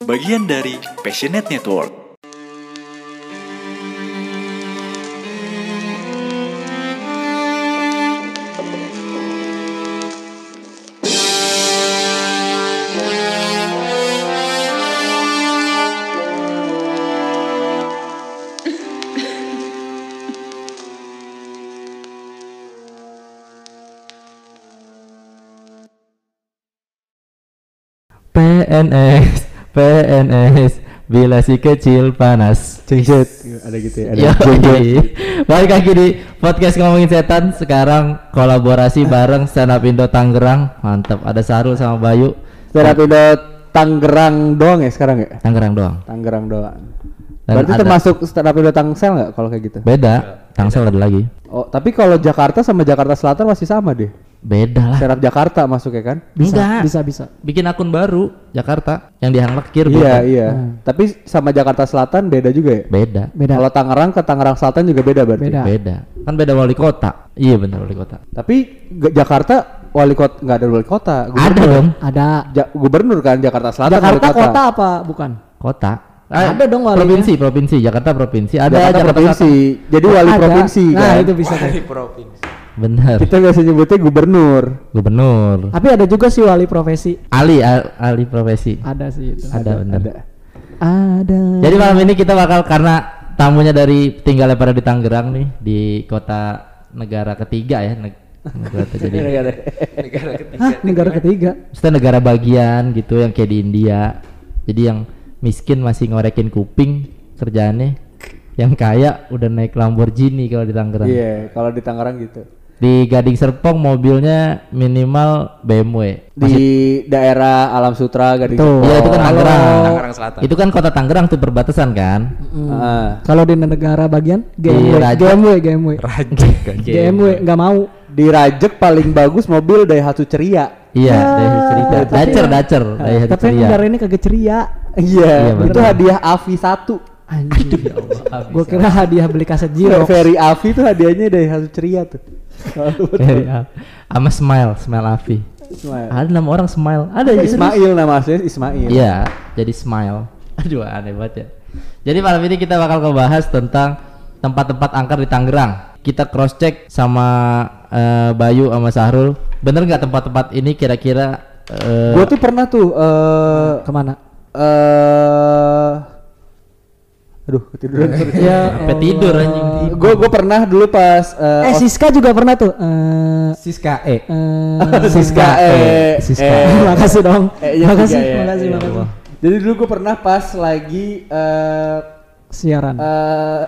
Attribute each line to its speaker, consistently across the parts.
Speaker 1: Bagian dari Passionate Network.
Speaker 2: PNS, PNS, bila si kecil panas.
Speaker 3: Cengset ada gitu ya. Ada jeng-jeng.
Speaker 2: Balik lagi di podcast ngomongin setan. Sekarang kolaborasi bareng Stand Up Indo Tangerang. Mantap. Ada Sarul sama Bayu.
Speaker 3: Stand up Indo Tangerang doang ya sekarang ya?
Speaker 2: Tangerang doang.
Speaker 3: Tangerang doang.
Speaker 2: Dan
Speaker 3: Berarti
Speaker 2: ada-
Speaker 3: termasuk stand up Indo Tangsel nggak kalau kayak gitu?
Speaker 2: Beda. Tangsel ada lagi.
Speaker 3: Oh, tapi kalau Jakarta sama Jakarta Selatan masih sama deh.
Speaker 2: Beda lah.
Speaker 3: Up Jakarta masuknya kan?
Speaker 2: Enggak.
Speaker 4: bisa bisa
Speaker 2: Bikin akun baru Jakarta yang dihanglek kir
Speaker 3: Iya, iya. Tapi sama Jakarta Selatan beda juga ya?
Speaker 2: Beda.
Speaker 4: beda
Speaker 3: Kalau Tangerang ke Tangerang Selatan juga beda berarti.
Speaker 4: Beda.
Speaker 2: Beda. Kan beda wali kota. Iya benar wali kota.
Speaker 3: Tapi Jakarta wali kota nggak ada wali kota.
Speaker 2: Ada dong.
Speaker 4: ada
Speaker 3: Ja- gubernur kan Jakarta Selatan
Speaker 4: Jakarta
Speaker 3: wali
Speaker 4: kota apa bukan
Speaker 2: Kota.
Speaker 4: Ada dong walinya.
Speaker 2: Provinsi, provinsi. Jakarta provinsi. Ada
Speaker 3: Jakarta, provinsi. Jadi wali
Speaker 4: Ada.
Speaker 3: provinsi
Speaker 4: nah
Speaker 3: kan.
Speaker 4: itu bisa tuh.
Speaker 2: Bener.
Speaker 3: Kita biasa nyebutnya gubernur.
Speaker 2: Gubernur.
Speaker 4: tapi ada juga sih wali profesi
Speaker 2: Ali, al- ali profesi.
Speaker 4: ada sih itu
Speaker 2: Ada, bener.
Speaker 3: Ada.
Speaker 4: ada
Speaker 2: Jadi malam ini kita bakal karena tamunya dari tinggalnya pada di Tangerang nih di kota negara ketiga ya. neg- negara jadi
Speaker 4: Hah, negara ketiga
Speaker 2: maksudnya negara bagian gitu yang kayak di India. Jadi yang miskin masih ngorekin kuping kerjaannya. Yang kaya udah naik Lamborghini kalau di Tangerang.
Speaker 3: Iya, kalau di Tangerang gitu.
Speaker 2: Di Gading Serpong mobilnya minimal BMW.
Speaker 3: Di daerah Alam Sutra Gading.
Speaker 4: Tuh.
Speaker 2: Iya itu kan Tangerang.
Speaker 5: Tangerang Selatan.
Speaker 2: Itu kan kota Tangerang tuh perbatasan kan.
Speaker 3: Ah.
Speaker 4: kalau di negara bagian GMW. GMW GMW
Speaker 5: Rajek kan.
Speaker 4: GMW nggak mau
Speaker 3: di Rajek paling bagus mobil Daihatsu Ceria.
Speaker 2: Iya,
Speaker 4: Ya,
Speaker 2: dari cerita.
Speaker 4: tapi
Speaker 2: Dacer, dacer. Dari hati
Speaker 4: tapi yang
Speaker 2: ceria.
Speaker 4: negara ini kagak ceria
Speaker 3: Iya,
Speaker 2: Iya,
Speaker 3: itu hadiah Avi 1.
Speaker 4: anjir
Speaker 2: ya
Speaker 4: gue kira hadiah beli kaset Jiro
Speaker 3: Ferry Avi tuh hadiahnya Daihatsu Ceria tuh.
Speaker 2: Dari A- sama Smile, Smile Avi.
Speaker 3: Ismail.
Speaker 2: Ada nama orang Smile. Ada ya
Speaker 3: Ismail nama aslinya Ismail.
Speaker 2: Iya, jadi Smile. Aduh, aneh banget ya. Jadi malam ini kita bakal ngebahas tentang tempat-tempat angker di Tangerang. Kita cross check sama eh, Bayu sama Sahrul. Bener nggak tempat-tempat ini kira-kira eh,
Speaker 3: Gue tuh pernah tuh eh
Speaker 4: ke mana
Speaker 3: eh aduh ketiduran
Speaker 4: ya
Speaker 2: sampai tidur anjing.
Speaker 3: gue gue pernah dulu pas eh,
Speaker 4: eh
Speaker 3: os-
Speaker 4: Siska juga pernah tuh eh
Speaker 5: Siska E.
Speaker 4: eh,
Speaker 3: Siska eh
Speaker 2: Siska.
Speaker 3: eh.
Speaker 4: makasih dong
Speaker 3: Eh, iya
Speaker 4: makasih
Speaker 3: ya.
Speaker 4: makasih
Speaker 3: Iya.
Speaker 4: makasih
Speaker 3: Jadi dulu gue pernah pas lagi eh
Speaker 4: siaran
Speaker 3: eh,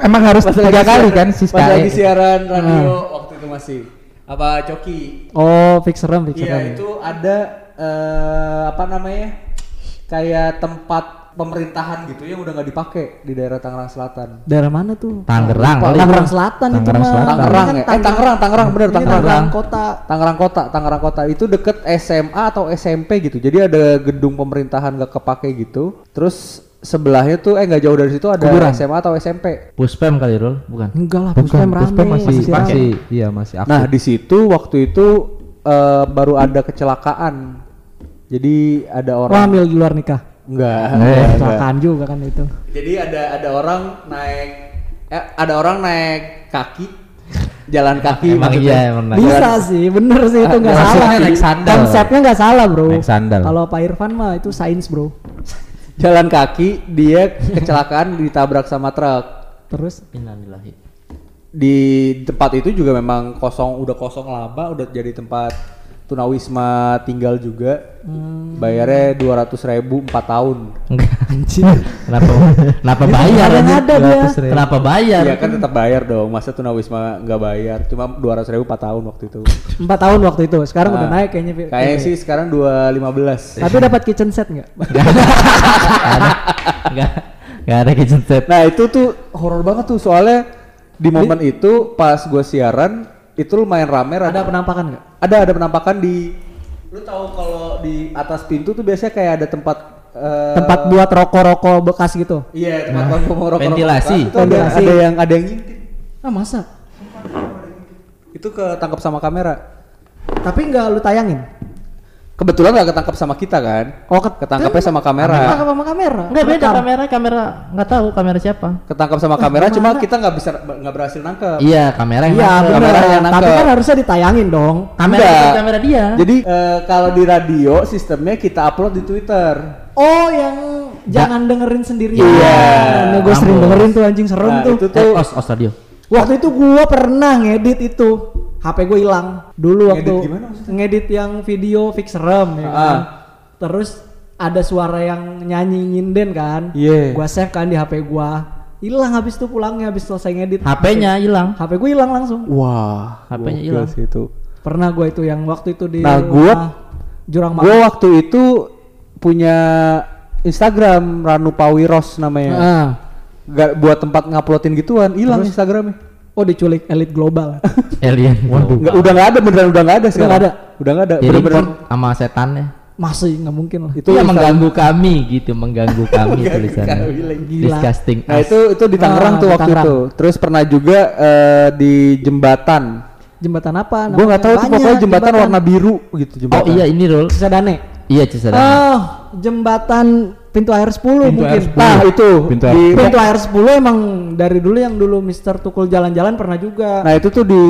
Speaker 5: Emang harus
Speaker 3: pas
Speaker 5: tiga kali
Speaker 3: siaran-
Speaker 5: kan Siska
Speaker 3: Pas lagi
Speaker 5: E.
Speaker 3: siaran radio waktu itu masih apa Coki.
Speaker 4: oh fix serem fix
Speaker 3: Iya itu ada eh apa namanya kayak tempat pemerintahan gitu yang udah nggak dipakai di daerah Tangerang Selatan.
Speaker 4: daerah mana tuh
Speaker 2: Tangerang
Speaker 3: Lupa.
Speaker 4: Tangerang Selatan itu
Speaker 2: Tangerang
Speaker 4: mah
Speaker 2: Selatan.
Speaker 3: Tangerang
Speaker 4: Ini
Speaker 3: ya?
Speaker 4: kan
Speaker 3: Eh Tangerang, Tangerang bener Tangerang.
Speaker 4: Tangerang kota
Speaker 3: Tangerang Kota, Tangerang Kota itu deket SMA atau SMP gitu. Jadi ada gedung pemerintahan gak kepake gitu. Terus sebelahnya tuh eh nggak jauh dari situ ada
Speaker 4: Kuburan.
Speaker 3: SMA atau SMP.
Speaker 2: Puspem kali Rul, bukan?
Speaker 4: enggak lah
Speaker 5: Bukan,
Speaker 4: Puspem rame
Speaker 5: Puspem masih
Speaker 4: masih rame.
Speaker 5: masih iya masih aktif.
Speaker 3: Nah di situ waktu itu eh, baru ada kecelakaan. Jadi ada
Speaker 4: wah
Speaker 3: orang
Speaker 4: hamil di luar nikah
Speaker 3: enggak,
Speaker 4: Eh,
Speaker 3: enggak,
Speaker 4: kecelakaan juga kan itu
Speaker 3: Jadi ada ada orang naik eh ada orang naik kaki jalan kaki
Speaker 2: Emang
Speaker 3: maksudnya.
Speaker 2: iya, emang
Speaker 4: bisa sih bener sih itu nggak salah
Speaker 5: naik sandal.
Speaker 4: konsepnya nggak salah bro
Speaker 5: Naik sandal.
Speaker 4: kalau Pak Irfan mah itu sains bro
Speaker 3: jalan kaki dia kecelakaan ditabrak sama truk.
Speaker 4: terus
Speaker 2: Innalillahi.
Speaker 3: di tempat itu juga memang kosong udah kosong lama udah jadi tempat tunawisma tinggal juga bayarnya dua ratus ribu empat tahun.
Speaker 2: Enggak. Kenapa? Kenapa bayar?
Speaker 4: ada dia.
Speaker 2: Kenapa bayar?
Speaker 3: Iya kan tetap bayar dong. Masa tunawisma nggak bayar? Cuma dua ratus ribu empat tahun waktu itu.
Speaker 4: Empat tahun waktu itu. Sekarang udah
Speaker 3: Nah,
Speaker 4: naik kayaknya
Speaker 3: kayaknya
Speaker 4: Eh,
Speaker 3: sih sekarang dua lima belas.
Speaker 4: Tapi dapat kitchen set nggak?
Speaker 2: Enggak. Enggak ada. Kitchen set.
Speaker 3: nah itu tuh horor banget tuh. Soalnya di momen itu pas gue siaran itu lumayan rame
Speaker 4: ada
Speaker 3: rada-
Speaker 4: penampakan nggak
Speaker 3: ada ada penampakan di lu tahu kalau di atas pintu tuh biasanya kayak ada tempat eh,
Speaker 4: tempat buat rokok-rokok bekas gitu
Speaker 3: Iya, tempat nah, rokok
Speaker 2: Ventilasi.
Speaker 3: Itu ada,
Speaker 4: Ventilasi.
Speaker 3: ada yang ada yang ngintip.
Speaker 4: ah masa
Speaker 3: Itu ketangkap sama kamera.
Speaker 4: tapi nggak lu tayangin
Speaker 3: Kebetulan nggak ketangkap sama kita kan?
Speaker 4: Oh, ket-
Speaker 3: Ketangkapnya sama kamera.
Speaker 4: Ketangkap sama kamera.
Speaker 2: Enggak beda
Speaker 4: Rekam.
Speaker 2: kamera, kamera nggak tahu kamera siapa.
Speaker 3: Ketangkap sama kamera, cuma kita nggak bisa nggak berhasil nangkep.
Speaker 2: Iya, kamera yang
Speaker 4: Iya,
Speaker 2: nangkep.
Speaker 3: Kamera yang
Speaker 4: Tapi
Speaker 3: nangkep.
Speaker 4: kan harusnya ditayangin dong.
Speaker 2: Kamera
Speaker 3: Enggak.
Speaker 2: bukan kamera dia.
Speaker 3: Jadi eh, kalau di radio sistemnya kita upload di Twitter.
Speaker 4: Oh, yang jangan dengerin sendirian.
Speaker 3: Iya.
Speaker 4: Nah, gue sering dengerin tuh anjing serem
Speaker 3: Nah,
Speaker 4: tuh.
Speaker 3: itu
Speaker 2: eh,
Speaker 3: tuh
Speaker 2: os, os radio.
Speaker 4: Waktu itu gua pernah ngedit itu. HP gue hilang. Dulu waktu
Speaker 3: Ngedit gimana
Speaker 4: ngedit yang video fix serem ya kan.
Speaker 3: Ah.
Speaker 4: Terus ada suara yang nyanyi nyinden kan.
Speaker 3: Iya.
Speaker 4: Gua save kan di HP gua. Hilang habis itu pulangnya habis selesai ngedit.
Speaker 2: HP-nya hilang.
Speaker 4: HP gue hilang langsung.
Speaker 3: wah,
Speaker 2: HP-nya hilang.
Speaker 3: sih itu.
Speaker 4: Pernah gua itu yang waktu itu di
Speaker 3: Nah,
Speaker 4: rumah
Speaker 3: gua-
Speaker 4: Jurang
Speaker 3: Gue waktu itu punya Instagram Ranu Pawiros namanya.
Speaker 4: Ah.
Speaker 3: Gak buat tempat nguploadin gituan, hilang Instagramnya.
Speaker 4: Oh diculik elit global.
Speaker 2: Alien. Waduh.
Speaker 3: Nggak, udah nggak ada beneran udah nggak ada sekarang.
Speaker 4: nggak ada?
Speaker 3: Udah nggak ada.
Speaker 2: Jadi
Speaker 3: Bener-bener
Speaker 2: sama setannya.
Speaker 4: Masih nggak mungkin lah.
Speaker 3: itu
Speaker 2: yang mengganggu kami gitu, mengganggu kami tulisannya.
Speaker 4: Gila.
Speaker 2: Disgusting.
Speaker 3: Nah
Speaker 2: us.
Speaker 3: itu itu di Tangerang
Speaker 4: Ah,
Speaker 3: tuh waktu
Speaker 4: Tangerang.
Speaker 3: itu. Terus pernah juga eh, di jembatan.
Speaker 4: Jembatan apa?
Speaker 3: Gue nggak tahu
Speaker 4: Namanya
Speaker 3: pokoknya
Speaker 4: banyak,
Speaker 3: jembatan, warna biru gitu
Speaker 2: Oh
Speaker 3: jembatan.
Speaker 2: iya ini Rul.
Speaker 4: Cisadane.
Speaker 2: Iya Cisadane.
Speaker 4: Oh, jembatan pintu air 10
Speaker 5: Pintu
Speaker 4: mungkin.
Speaker 5: air 10.
Speaker 3: Nah itu
Speaker 5: Pintu
Speaker 3: di
Speaker 4: Pintu air 10 emang dari dulu yang dulu Mister Tukul jalan-jalan pernah juga.
Speaker 3: Nah itu tuh di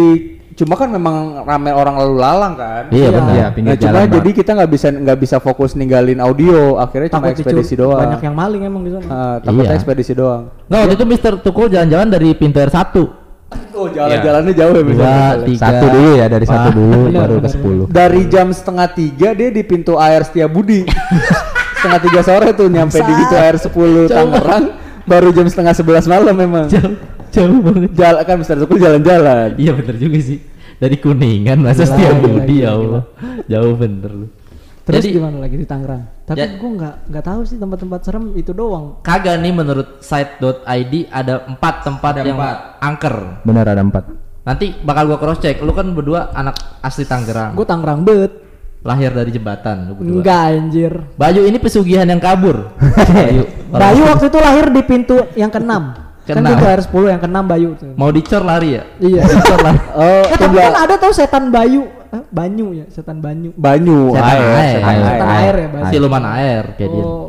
Speaker 3: cuma kan memang rame orang lalu lalang kan.
Speaker 2: Iya
Speaker 4: Iya.
Speaker 2: benar.
Speaker 5: Iya,
Speaker 3: Nah, cuma
Speaker 5: jalan.
Speaker 3: jadi kita nggak bisa nggak bisa fokus ninggalin audio, akhirnya cuma
Speaker 4: Takut
Speaker 3: ekspedisi
Speaker 4: dicuri.
Speaker 3: doang.
Speaker 4: Banyak yang maling emang di sana.
Speaker 3: Ah, takutnya
Speaker 2: Iya.
Speaker 3: ekspedisi doang.
Speaker 2: Nah waktu itu Mister Tukul jalan-jalan dari pintu air satu.
Speaker 3: Oh jalan-jalannya jauh ya
Speaker 2: Dua,
Speaker 3: misalnya.
Speaker 2: tiga.
Speaker 5: Satu dulu ya dari satu dulu baru ke
Speaker 4: benar.
Speaker 5: sepuluh.
Speaker 3: Dari jam setengah tiga dia di pintu air Setiabudi. setengah tiga sore tuh nyampe di pintu air 10 Tangerang. Baru jam setengah sebelas malam memang.
Speaker 2: Jauh, jauh banget.
Speaker 3: Jalan kan Mister Tukul jalan-jalan.
Speaker 2: Iya bener juga sih. Dari Kuningan masa
Speaker 4: Gila,
Speaker 2: setiap budi ya Allah. Jauh bener lu.
Speaker 4: Terus
Speaker 2: Jadi
Speaker 4: gimana lagi di Tangerang? Tapi
Speaker 2: Ya-
Speaker 4: gua nggak nggak tahu sih tempat-tempat serem itu doang.
Speaker 2: kagak nih menurut site.id ada empat tempat yang angker.
Speaker 5: Benar ada empat.
Speaker 2: Nanti bakal gua cross check. Lu kan berdua anak asli Tangerang.
Speaker 4: Gue Tangerang bet.
Speaker 2: Lahir dari jembatan lu berdua.
Speaker 4: Enggak anjir.
Speaker 2: Bayu ini pesugihan yang kabur. Bayu.
Speaker 4: Bayu waktu itu lahir di pintu yang keenam. Kan
Speaker 2: Keenam.
Speaker 4: pintu air 10 yang keenam Bayu. tuh.
Speaker 2: Mau dicor lari ya?
Speaker 4: Iya.
Speaker 2: Dicor lari.
Speaker 3: Oh,
Speaker 4: Eh, tapi kan ada tau setan Bayu. Eh, Banyu ya, setan Banyu.
Speaker 3: Banyu,
Speaker 2: Setan
Speaker 3: air,
Speaker 2: air.
Speaker 3: setan
Speaker 2: Air.
Speaker 3: air.
Speaker 4: Setan air ya, Bang.
Speaker 2: Siluman air kayak dia.
Speaker 4: Oh,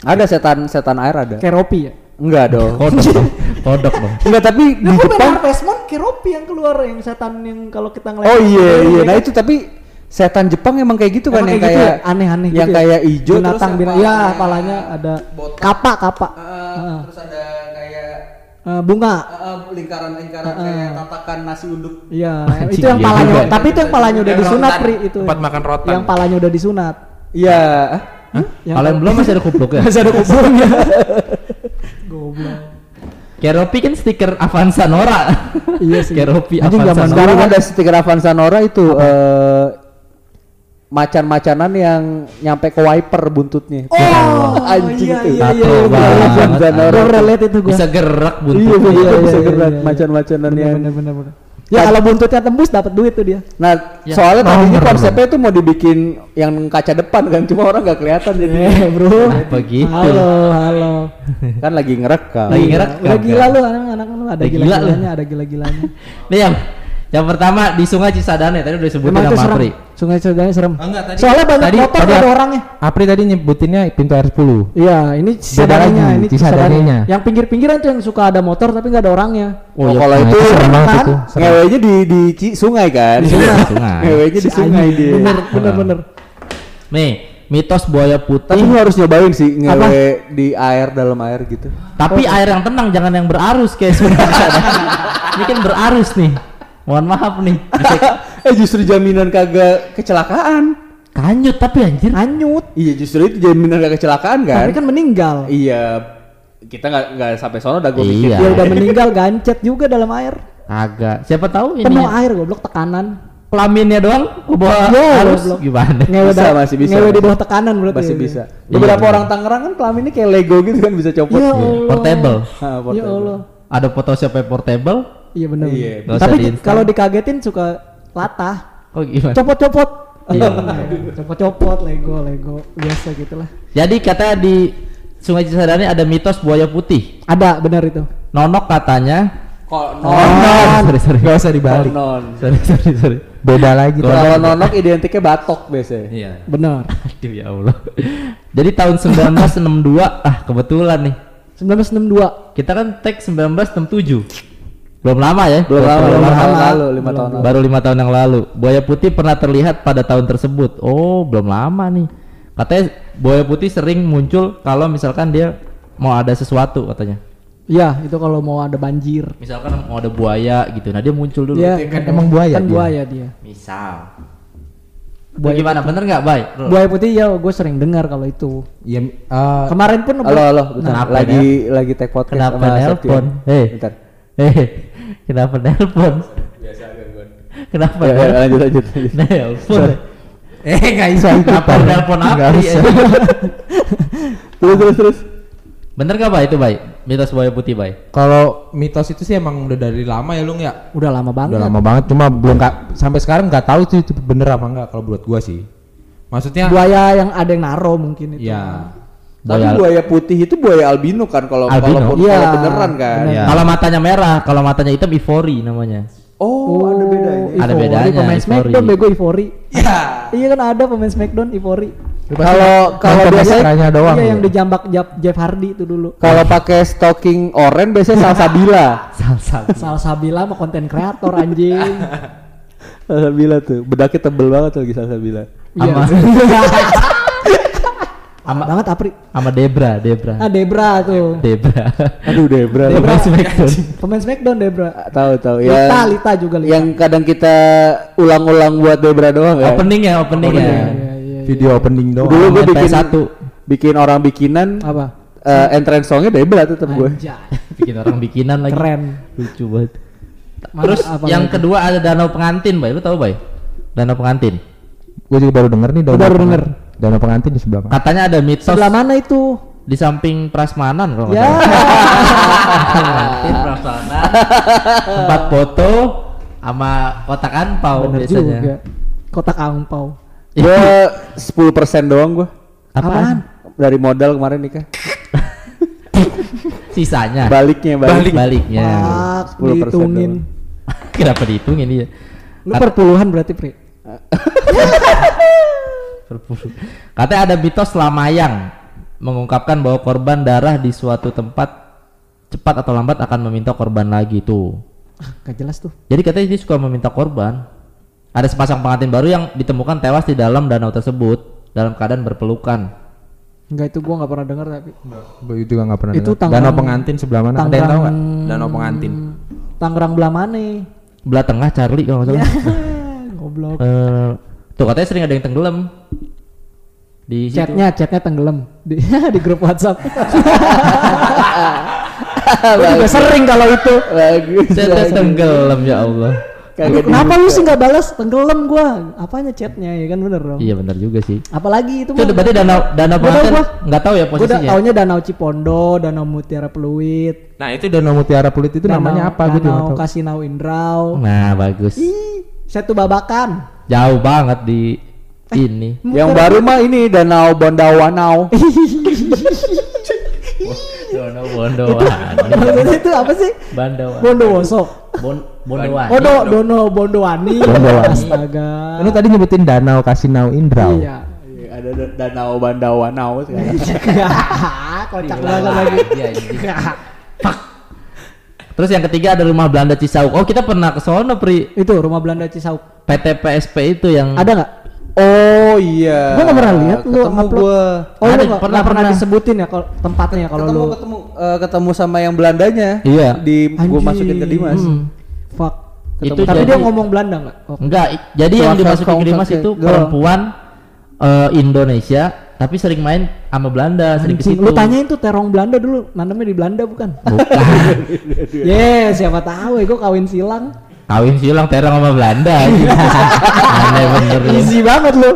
Speaker 3: Ada setan setan air ada.
Speaker 4: Keropi ya.
Speaker 3: Enggak dong.
Speaker 2: Kodok dong. Kodok dong.
Speaker 3: Enggak tapi di
Speaker 4: Nah, gue
Speaker 3: Jepang
Speaker 4: Harvest Moon Keropi yang keluar yang setan yang kalau kita ngeliat.
Speaker 3: Oh iya iya. Nah
Speaker 4: kan?
Speaker 3: itu tapi setan Jepang emang kayak gitu kan
Speaker 4: Emang
Speaker 3: yang
Speaker 4: kayak gitu
Speaker 3: kayak
Speaker 4: ya? aneh-aneh
Speaker 3: yang
Speaker 4: gitu ya?
Speaker 3: kayak hijau
Speaker 4: binatang binatang ya palanya ada kapa kapa Heeh.
Speaker 3: terus ada kayak
Speaker 4: Eh, bunga
Speaker 3: lingkaran-lingkaran kayak tatakan nasi uduk.
Speaker 4: iya itu yang
Speaker 2: iya
Speaker 4: palanya
Speaker 2: juga.
Speaker 4: tapi itu yang palanya udah
Speaker 5: Yang
Speaker 4: disunat
Speaker 5: rotan,
Speaker 4: pri itu
Speaker 5: tempat makan rotan.
Speaker 4: yang palanya udah disunat
Speaker 3: Iya.
Speaker 4: Yang
Speaker 2: Kalau yang belum masih ada kupluk ya?
Speaker 4: masih ada kuburnya goblok
Speaker 2: Keropi kan stiker Avanza Nora.
Speaker 4: Iya sih.
Speaker 2: Keropi
Speaker 4: Anjing
Speaker 2: Avanza
Speaker 4: zaman
Speaker 2: Nora.
Speaker 3: Sekarang ada stiker Avanza Nora itu eh macan-macanan yang nyampe ke wiper buntutnya.
Speaker 4: oh
Speaker 3: Anjing
Speaker 4: iya
Speaker 3: tuh.
Speaker 4: iya iya
Speaker 2: Tato
Speaker 4: iya
Speaker 3: Nora.
Speaker 4: Gua relate itu gua
Speaker 2: Bisa gerak
Speaker 3: Iya
Speaker 2: buntutnya.
Speaker 4: iya,
Speaker 3: bisa
Speaker 4: iya,
Speaker 3: gerak
Speaker 4: iya.
Speaker 3: macan-macanan
Speaker 4: bener
Speaker 3: yang.
Speaker 4: bener bener bener ya kalau buntutnya tembus dapat duit tuh dia
Speaker 3: Nah,
Speaker 2: Ya,
Speaker 3: soalnya tadinya konsepnya itu mau dibikin yang kaca depan kan, cuma orang nggak kelihatan jadi.
Speaker 4: eh bro
Speaker 2: Kenapa gitu?
Speaker 4: halo halo
Speaker 3: kan lagi ngerekam.
Speaker 2: Lagi ngerekam.
Speaker 4: udah gila lu anak anak lu ada
Speaker 2: Udah gila
Speaker 4: gila
Speaker 2: lu.
Speaker 4: gilanya ada gila gilanya
Speaker 2: Nih yang yang pertama di Sungai Cisadane tadi udah disebutin
Speaker 4: Emang
Speaker 2: sama
Speaker 4: serem.
Speaker 2: Apri.
Speaker 4: Sungai Cisadane serem.
Speaker 5: Oh, enggak, tadi-
Speaker 4: Soalnya banyak
Speaker 5: tadi-
Speaker 4: motor
Speaker 5: tadi
Speaker 4: ada orangnya.
Speaker 5: Apri tadi nyebutinnya pintu air 10.
Speaker 4: Iya, ini Cisadanenya, ini
Speaker 5: Cisadanenya.
Speaker 4: Cisadane. Yang pinggir-pinggiran tuh yang suka ada motor tapi nggak ada orangnya.
Speaker 3: Oh,
Speaker 2: iya.
Speaker 3: kalau
Speaker 5: Nah,
Speaker 3: itu
Speaker 5: serem banget
Speaker 4: kan?
Speaker 5: itu.
Speaker 3: ngewenya di di ci- sungai kan?
Speaker 2: Di sungai.
Speaker 3: Ngewenya di sungai dia.
Speaker 4: Bener, bener, bener.
Speaker 2: Nih, mitos buaya putih.
Speaker 3: Tapi lu harus nyobain sih ngewe di air dalam air gitu.
Speaker 2: Tapi air yang tenang, jangan yang berarus kayak Sungai Cisadane. Ini kan berarus nih. Mohon maaf nih.
Speaker 3: Eh justru jaminan kagak kecelakaan.
Speaker 2: kanyut tapi anjir.
Speaker 4: Hanyut.
Speaker 3: Iya justru itu jaminan kagak kecelakaan kan?
Speaker 4: Tapi kan meninggal.
Speaker 3: Iya. Kita nggak nggak sampai sono dah gue
Speaker 2: Iya.
Speaker 3: pikir.
Speaker 4: Dia udah meninggal gancet juga dalam air.
Speaker 2: Agak. Siapa tahu ini
Speaker 4: Penuh air goblok tekanan.
Speaker 2: kelaminnya doang ke bawah
Speaker 4: Iya,
Speaker 2: arus
Speaker 4: goblok.
Speaker 2: gimana?
Speaker 4: Ngewe
Speaker 3: Bisa, masih bisa,
Speaker 4: Ngewe di bawah tekanan berarti.
Speaker 3: Masih
Speaker 4: ya.
Speaker 3: bisa.
Speaker 2: Iya.
Speaker 3: Beberapa orang Tangerang kan kelamin ini kayak Lego gitu kan bisa copot.
Speaker 4: Ya
Speaker 3: gitu.
Speaker 4: Allah.
Speaker 2: Portable.
Speaker 3: Ah,
Speaker 4: Ya
Speaker 3: portable.
Speaker 4: Allah.
Speaker 2: Ada foto siapa portable?
Speaker 4: Iya benar.
Speaker 3: Iya,
Speaker 4: Tapi kalau dikagetin suka latah.
Speaker 2: Oh gimana?
Speaker 4: Copot-copot.
Speaker 2: Iya.
Speaker 4: Copot-copot Lego, Lego biasa gitulah.
Speaker 2: Jadi katanya di Sungai Cisadane ada mitos buaya putih.
Speaker 4: Ada benar itu.
Speaker 2: Nonok katanya.
Speaker 3: Kok
Speaker 2: Oh,
Speaker 3: non?
Speaker 2: sorry sorry.
Speaker 5: Gak usah dibalik.
Speaker 3: non.
Speaker 2: Sorry sorry sorry.
Speaker 5: Beda lagi.
Speaker 3: Kalau nonok identiknya batok biasanya.
Speaker 2: Iya.
Speaker 4: Benar.
Speaker 2: Aduh ya Allah. Jadi tahun 1962 ah kebetulan nih.
Speaker 4: 1962.
Speaker 2: Kita kan tag 1967. Belum lama ya?
Speaker 3: Belum lama,
Speaker 2: Belum
Speaker 3: lima
Speaker 2: lama.
Speaker 3: tahun lalu, lima tahun lalu.
Speaker 2: Baru lima tahun yang lalu. Buaya putih pernah terlihat pada tahun tersebut. Oh, belum lama nih. Katanya buaya putih sering muncul kalau misalkan dia mau ada sesuatu katanya.
Speaker 4: Iya, itu kalau mau ada banjir.
Speaker 2: Misalkan mau ada buaya gitu. Nah, dia muncul dulu.
Speaker 4: Iya,
Speaker 5: kan emang buaya
Speaker 4: Kan
Speaker 5: dia.
Speaker 4: buaya dia.
Speaker 2: Misal.
Speaker 4: Buaya
Speaker 2: Gimana? Bener nggak, Bay?
Speaker 4: Buaya putih ya gue sering dengar kalau itu.
Speaker 5: Iya, eh,
Speaker 4: Kemarin pun
Speaker 3: Halo, halo, bentar.
Speaker 2: Kenapa,
Speaker 3: lagi lagi take podcast
Speaker 2: Kenapa
Speaker 3: sama
Speaker 2: nelpon?
Speaker 3: Septian.
Speaker 2: Eh.
Speaker 3: Bentar.
Speaker 2: Eh, kenapa nelpon? Kenapa?
Speaker 3: Ya, ya,
Speaker 2: nelpon?
Speaker 3: lanjut lanjut. lanjut.
Speaker 2: Nelpon.
Speaker 5: eh nggak bisa
Speaker 2: Kenapa nelpon
Speaker 5: Nggak
Speaker 2: api?
Speaker 5: usah.
Speaker 3: terus terus terus.
Speaker 2: Bener gak, Bay? Itu, Bay? Mitos buaya putih, Bay.
Speaker 5: Kalau mitos itu sih emang udah dari lama ya Lung ya.
Speaker 4: Udah lama banget.
Speaker 5: Udah lama banget cuma belum kak sampai sekarang nggak tahu sih itu bener apa enggak kalau menurut gua sih. Maksudnya
Speaker 4: Buaya yang ada yang naro mungkin itu.
Speaker 5: ya
Speaker 3: Tapi
Speaker 2: Buaya-
Speaker 3: buaya putih itu buaya albino kan kalau
Speaker 4: Iya,
Speaker 3: kalau beneran kan.
Speaker 4: bener.
Speaker 2: Kalau matanya merah, kalau matanya hitam ivory namanya.
Speaker 3: Oh, ada bedanya.
Speaker 2: Ada
Speaker 4: Ivory,
Speaker 2: bedanya,
Speaker 4: Pemain. Smackdown bego Ivory. Iya kan ada pemain Smackdown Ivory.
Speaker 3: Kalau kalau biasanya
Speaker 5: doang.
Speaker 4: iya
Speaker 5: ya.
Speaker 4: yang dijambak Jeff, Jeff Hardy itu dulu.
Speaker 3: kalau pakai stocking oranye biasanya salsabila.
Speaker 2: Salsa.
Speaker 4: Salsabila mah konten kreator anjing.
Speaker 3: salsabila tuh. Bedaknya tebel banget lagi salsabila.
Speaker 4: Iya.
Speaker 2: Ama-
Speaker 4: banget Apri.
Speaker 2: Sama Debra, Debra.
Speaker 4: Ah Debra tuh.
Speaker 2: Debra.
Speaker 3: Aduh, Debra.
Speaker 4: Debra
Speaker 2: Smackdown.
Speaker 4: Pemain Smackdown Debra.
Speaker 3: Tahu tahu ya.
Speaker 4: Lita, Lita juga Lita.
Speaker 3: Yang kadang kita ulang-ulang buat Debra doang ya.
Speaker 2: Opening ya, opening ya.
Speaker 4: Iya, iya, iya.
Speaker 5: video opening doang.
Speaker 3: Dulu gue bikin
Speaker 2: PS1.
Speaker 3: bikin orang bikinan
Speaker 4: Apa?
Speaker 3: eh, entrance songnya Debra tetap gue.
Speaker 2: Bikin orang bikinan lagi.
Speaker 4: Keren.
Speaker 2: Lucu banget. Terus
Speaker 4: apa
Speaker 2: yang kedua ada danau pengantin, Bay. Lu tahu, Bay? Danau pengantin.
Speaker 5: Gue juga baru denger nih
Speaker 4: Baru denger.
Speaker 5: Danau pengantin di sebelah mana?
Speaker 2: Katanya ada mitos
Speaker 4: Sebelah mana itu?
Speaker 2: di samping Prasmanan kalau nggak
Speaker 4: Ya.
Speaker 2: salah. Pengantin Prasmanan. Tempat foto sama kotak anpau
Speaker 4: Bener
Speaker 2: biasanya.
Speaker 4: juga. Kotak angpau.
Speaker 3: Gue 10% doang gue
Speaker 2: Apaan?
Speaker 3: dari modal kemarin nikah.
Speaker 2: Sisanya.
Speaker 3: Baliknya balik.
Speaker 2: Baliknya.
Speaker 4: Pak,
Speaker 3: 10%
Speaker 4: dihitungin.
Speaker 2: Kenapa dihitungin dia?
Speaker 4: Lu perpuluhan berarti, Pri.
Speaker 2: Perpuluh. Katanya ada mitos Lamayang mengungkapkan bahwa korban darah di suatu tempat cepat atau lambat akan meminta korban lagi tuh.
Speaker 4: Gak jelas tuh.
Speaker 2: Jadi katanya dia suka meminta korban. Ada sepasang pengantin baru yang ditemukan tewas di dalam danau tersebut dalam keadaan berpelukan.
Speaker 4: Enggak itu gua nggak pernah dengar tapi.
Speaker 5: Gue juga nggak pernah
Speaker 4: Itu
Speaker 5: denger.
Speaker 4: Tangerang-
Speaker 5: Danau pengantin sebelah mana? Ada yang tahu?
Speaker 4: Tangerang-
Speaker 5: Danau pengantin.
Speaker 4: Tangerang belah mana?
Speaker 2: Belah tengah Charlie kalau nggak salah.
Speaker 4: goblok.
Speaker 2: Eh, tuh katanya sering ada yang tenggelam di situ.
Speaker 4: Chatnya, chatnya tenggelam di, di grup WhatsApp. Gua juga sering kalau itu.
Speaker 3: Bagus.
Speaker 2: Chatnya tenggelam ya Allah.
Speaker 3: Kagak
Speaker 4: Kenapa lu sih nggak balas? Tenggelam gua. Apanya chatnya ya kan bener dong.
Speaker 2: Iya benar juga sih.
Speaker 4: Apalagi itu
Speaker 2: Itu
Speaker 4: mah.
Speaker 2: berarti danau danau
Speaker 4: Gua
Speaker 2: pengantin
Speaker 4: gua.
Speaker 2: nggak tahu ya
Speaker 4: Gue udah
Speaker 2: posisinya.
Speaker 4: taunya Danau Cipondo, Danau Mutiara Peluit,
Speaker 5: Nah itu Danau Mutiara Pulit itu namanya apa? Gue juga
Speaker 4: Danau. Kasinau Indrau.
Speaker 2: Nah bagus.
Speaker 4: Ih, Setu Babakan.
Speaker 2: Jauh banget di ini.
Speaker 3: Yang baru mah ini Danau Bondawanau.
Speaker 2: Bondo Bondo
Speaker 4: Maksudnya itu apa sih?
Speaker 2: Bandawa.
Speaker 4: Bondowoso.
Speaker 2: Bon Bondowani.
Speaker 4: Oh, do, Dono Bondowani.
Speaker 5: Bondowani.
Speaker 4: Astaga.
Speaker 5: Lu tadi nyebutin Danau Kasinau Indrau.
Speaker 4: Iya.
Speaker 3: Iya, Ada da- Danau Bandawanau sekarang.
Speaker 4: Kocak banget lagi.
Speaker 2: Iya, iya. Fuck. Terus yang ketiga ada rumah Belanda Cisauk. Oh kita pernah ke sono Pri.
Speaker 4: Itu rumah Belanda Cisauk.
Speaker 2: PT PSP itu yang
Speaker 4: Ada nggak?
Speaker 3: Oh iya.
Speaker 4: Gua nggak pernah lihat lu
Speaker 3: Ketemu
Speaker 4: upload.
Speaker 3: gua.
Speaker 4: Oh,
Speaker 2: Ada,
Speaker 4: lu nggak
Speaker 2: pernah,
Speaker 4: pernah,
Speaker 2: pernah.
Speaker 4: disebutin ya kalau tempatnya ya kalau
Speaker 3: ketemu
Speaker 4: lu.
Speaker 3: ketemu eh, ketemu sama yang Belandanya.
Speaker 2: Iya.
Speaker 3: Di gua
Speaker 4: Anjing.
Speaker 3: masukin ke Dimas.
Speaker 2: Hmm.
Speaker 4: Fuck.
Speaker 2: Itu
Speaker 4: Tapi
Speaker 2: jadi-
Speaker 4: dia ngomong Belanda nggak? Oh.
Speaker 2: Enggak, jadi yang
Speaker 3: Kelas
Speaker 2: dimasukin ke Dimas itu
Speaker 3: kelas.
Speaker 2: perempuan eh, Indonesia tapi sering main sama Belanda, sering ke situ.
Speaker 4: lu tanyain tuh terong Belanda dulu, nanamnya di Belanda bukan?
Speaker 2: Bukan.
Speaker 4: Yes, siapa tahu ya gue kawin silang.
Speaker 2: Kawin silang terong sama Belanda. Aneh bener lu.
Speaker 4: Easy banget lu.